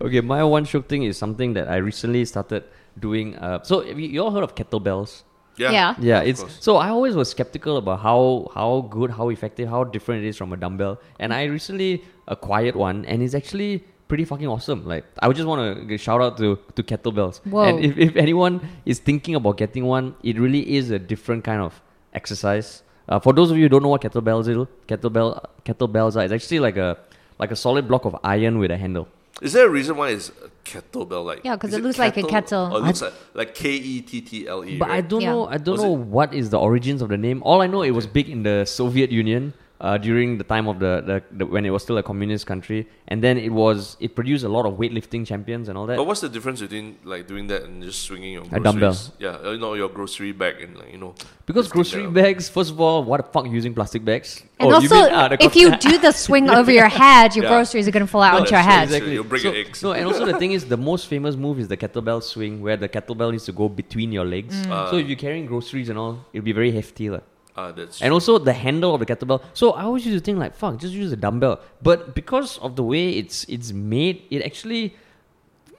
Okay, my one shook thing is something that I recently started doing. Uh, so, have you, you all heard of kettlebells? Yeah, Yeah. Yeah, it's course. so I always was skeptical about how how good, how effective, how different it is from a dumbbell. And I recently acquired one, and it's actually pretty fucking awesome. Like I would just want to shout out to to kettlebells. Whoa. And if if anyone is thinking about getting one, it really is a different kind of exercise. Uh, for those of you who don't know what kettlebells is, kettlebell kettlebells are, it's actually like a like a solid block of iron with a handle. Is there a reason why it's a kettlebell? Like Yeah, because it looks like a kettle. Or it looks like like K E T T L E. But I don't Yeah. know. I don't Was know what is the origins of the name. All I know, it was big in the Soviet Union uh, during the time of the, the, the when it was still a communist country, and then it was it produced a lot of weightlifting champions and all that. But what's the difference between like doing that and just swinging your A dumbbell. Yeah, you know your grocery bag and like you know. Because grocery bags, first of all, what the fuck using plastic bags? And Oh, you also, mean, ah, the if cot- you do the swing over your head, your Yeah. groceries are going to fall out No, onto your head. exactly. You'll break so, your eggs. No, and also the thing is, the most famous move is the kettlebell swing, where the kettlebell needs to go between your legs. Ah. so if you're carrying groceries and all, it'll be very hefty, lah. Ah, that's And also the handle of the kettlebell. So I always used to think like, fuck, just use a dumbbell. But because of the way it's it's made, it actually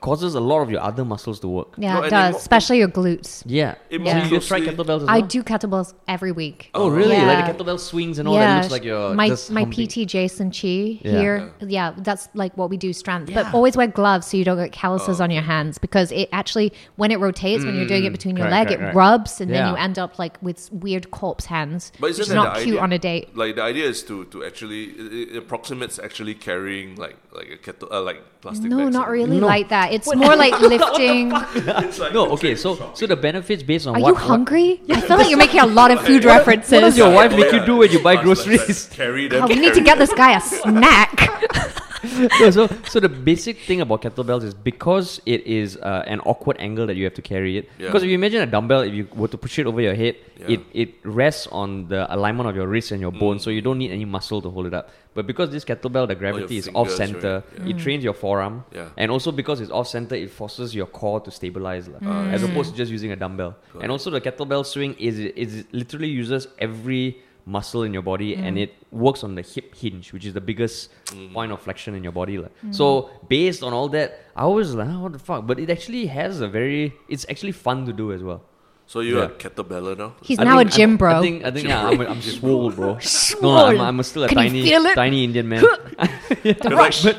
causes a lot of your other muscles to work. Yeah, No, it and does, it- especially your glutes. Yeah. It So you be try kettlebells as well? I do kettlebells every week. Oh really? Yeah. Like the kettlebell swings and all that looks like you're my just my humping. PT Jason Chi Yeah. here. Yeah. that's like what we do strength. Yeah. But always wear gloves so you don't get calluses Oh. on your hands because it actually when it rotates when you're doing it between your Mm. Correct, leg correct, it correct. rubs and then you end up like with weird corpse hands, But which isn't is that not the cute idea? on a date. Like the idea is to to actually it, it approximates actually carrying like like a kettle uh, like plastic. No, bags not really No. like that. It's more like lifting. It's like No, okay, so shopping. so the benefits based on Are what you what- hungry? I feel like you're making a lot of food references. what does your wife make you do when you buy Must, like, like, groceries? carry them. Oh, we need to get this guy a snack. no, so so the basic thing about kettlebells is because it is uh, an awkward angle that you have to carry it. Yeah. Because if you imagine a dumbbell, if you were to push it over your head, Yeah. it it rests on the alignment of your wrist and your bone, Mm. so you don't need any muscle to hold it up. But because this kettlebell, the gravity is fingers, off center, right? it trains your forearm, Yeah. and also because it's off center, it forces your core to stabilize, lah, Ah, as opposed to just using a dumbbell. Got and also the kettlebell swing is is literally uses every muscle in your body and it works on the hip hinge which is the biggest Mm. point of flexion in your body lah. so based on all that i was like "Ah, what the fuck but it actually has a very it's actually fun to do as well So you're Yeah. a kettlebeller now. He's I now think- a gym I, bro. I think I think yeah, I'm, I'm swole, bro. No, I'm, I'm still a Can tiny tiny Indian man. the You're rush. Like,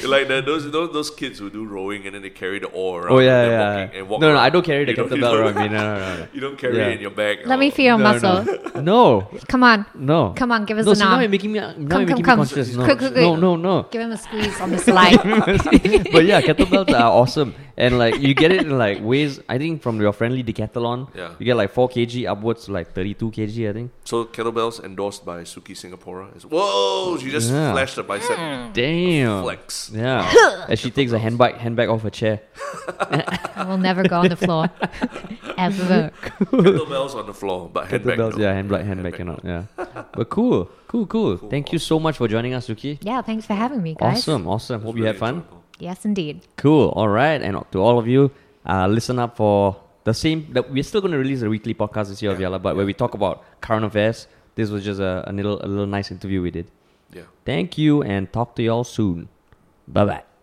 you're like the, those, those those kids who do rowing and then they carry the oar around. oh yeah, and yeah. walking and walk no, no, around. I don't carry the You kettlebell don't- around me. No, no, no, no. You don't carry Yeah. it in your bag. Let me feel your No, muscle. No, no, Come on. no. Come on, give us no, a see, now nod. you're making me now Come, you're making come, me conscious. No, Quick, quick, no, no, no. Give him a squeeze on the slide. but yeah, kettlebells are awesome, and like you get it in like ways. I think from your friendly Decathlon, on. Yeah. You get like 4 kg upwards to like 32 kg, I think. So kettlebells endorsed by Sukki Singapora. Is, whoa! She just Yeah. flashed a bicep Damn. flex. Yeah. As she takes a handbag handbag off her chair. I will never go on the floor ever. Kettlebells on the floor, but handbag. Kettlebells, no. yeah, handbag, handbag cannot. Yeah. But cool, cool, cool. Thank you so much for joining us, Sukki. Yeah, thanks for having me, guys. Awesome, awesome. Hope It's you really had fun. enjoyable. Yes, indeed. Cool. All right, and to all of you, uh, listen up for the same. The, we're still going to release a weekly podcast this year of Yeah, Yalla, but where we talk about current affairs. This was just a, a little, a little nice interview we did. Yeah. Thank you, and talk to y'all soon. Bye bye.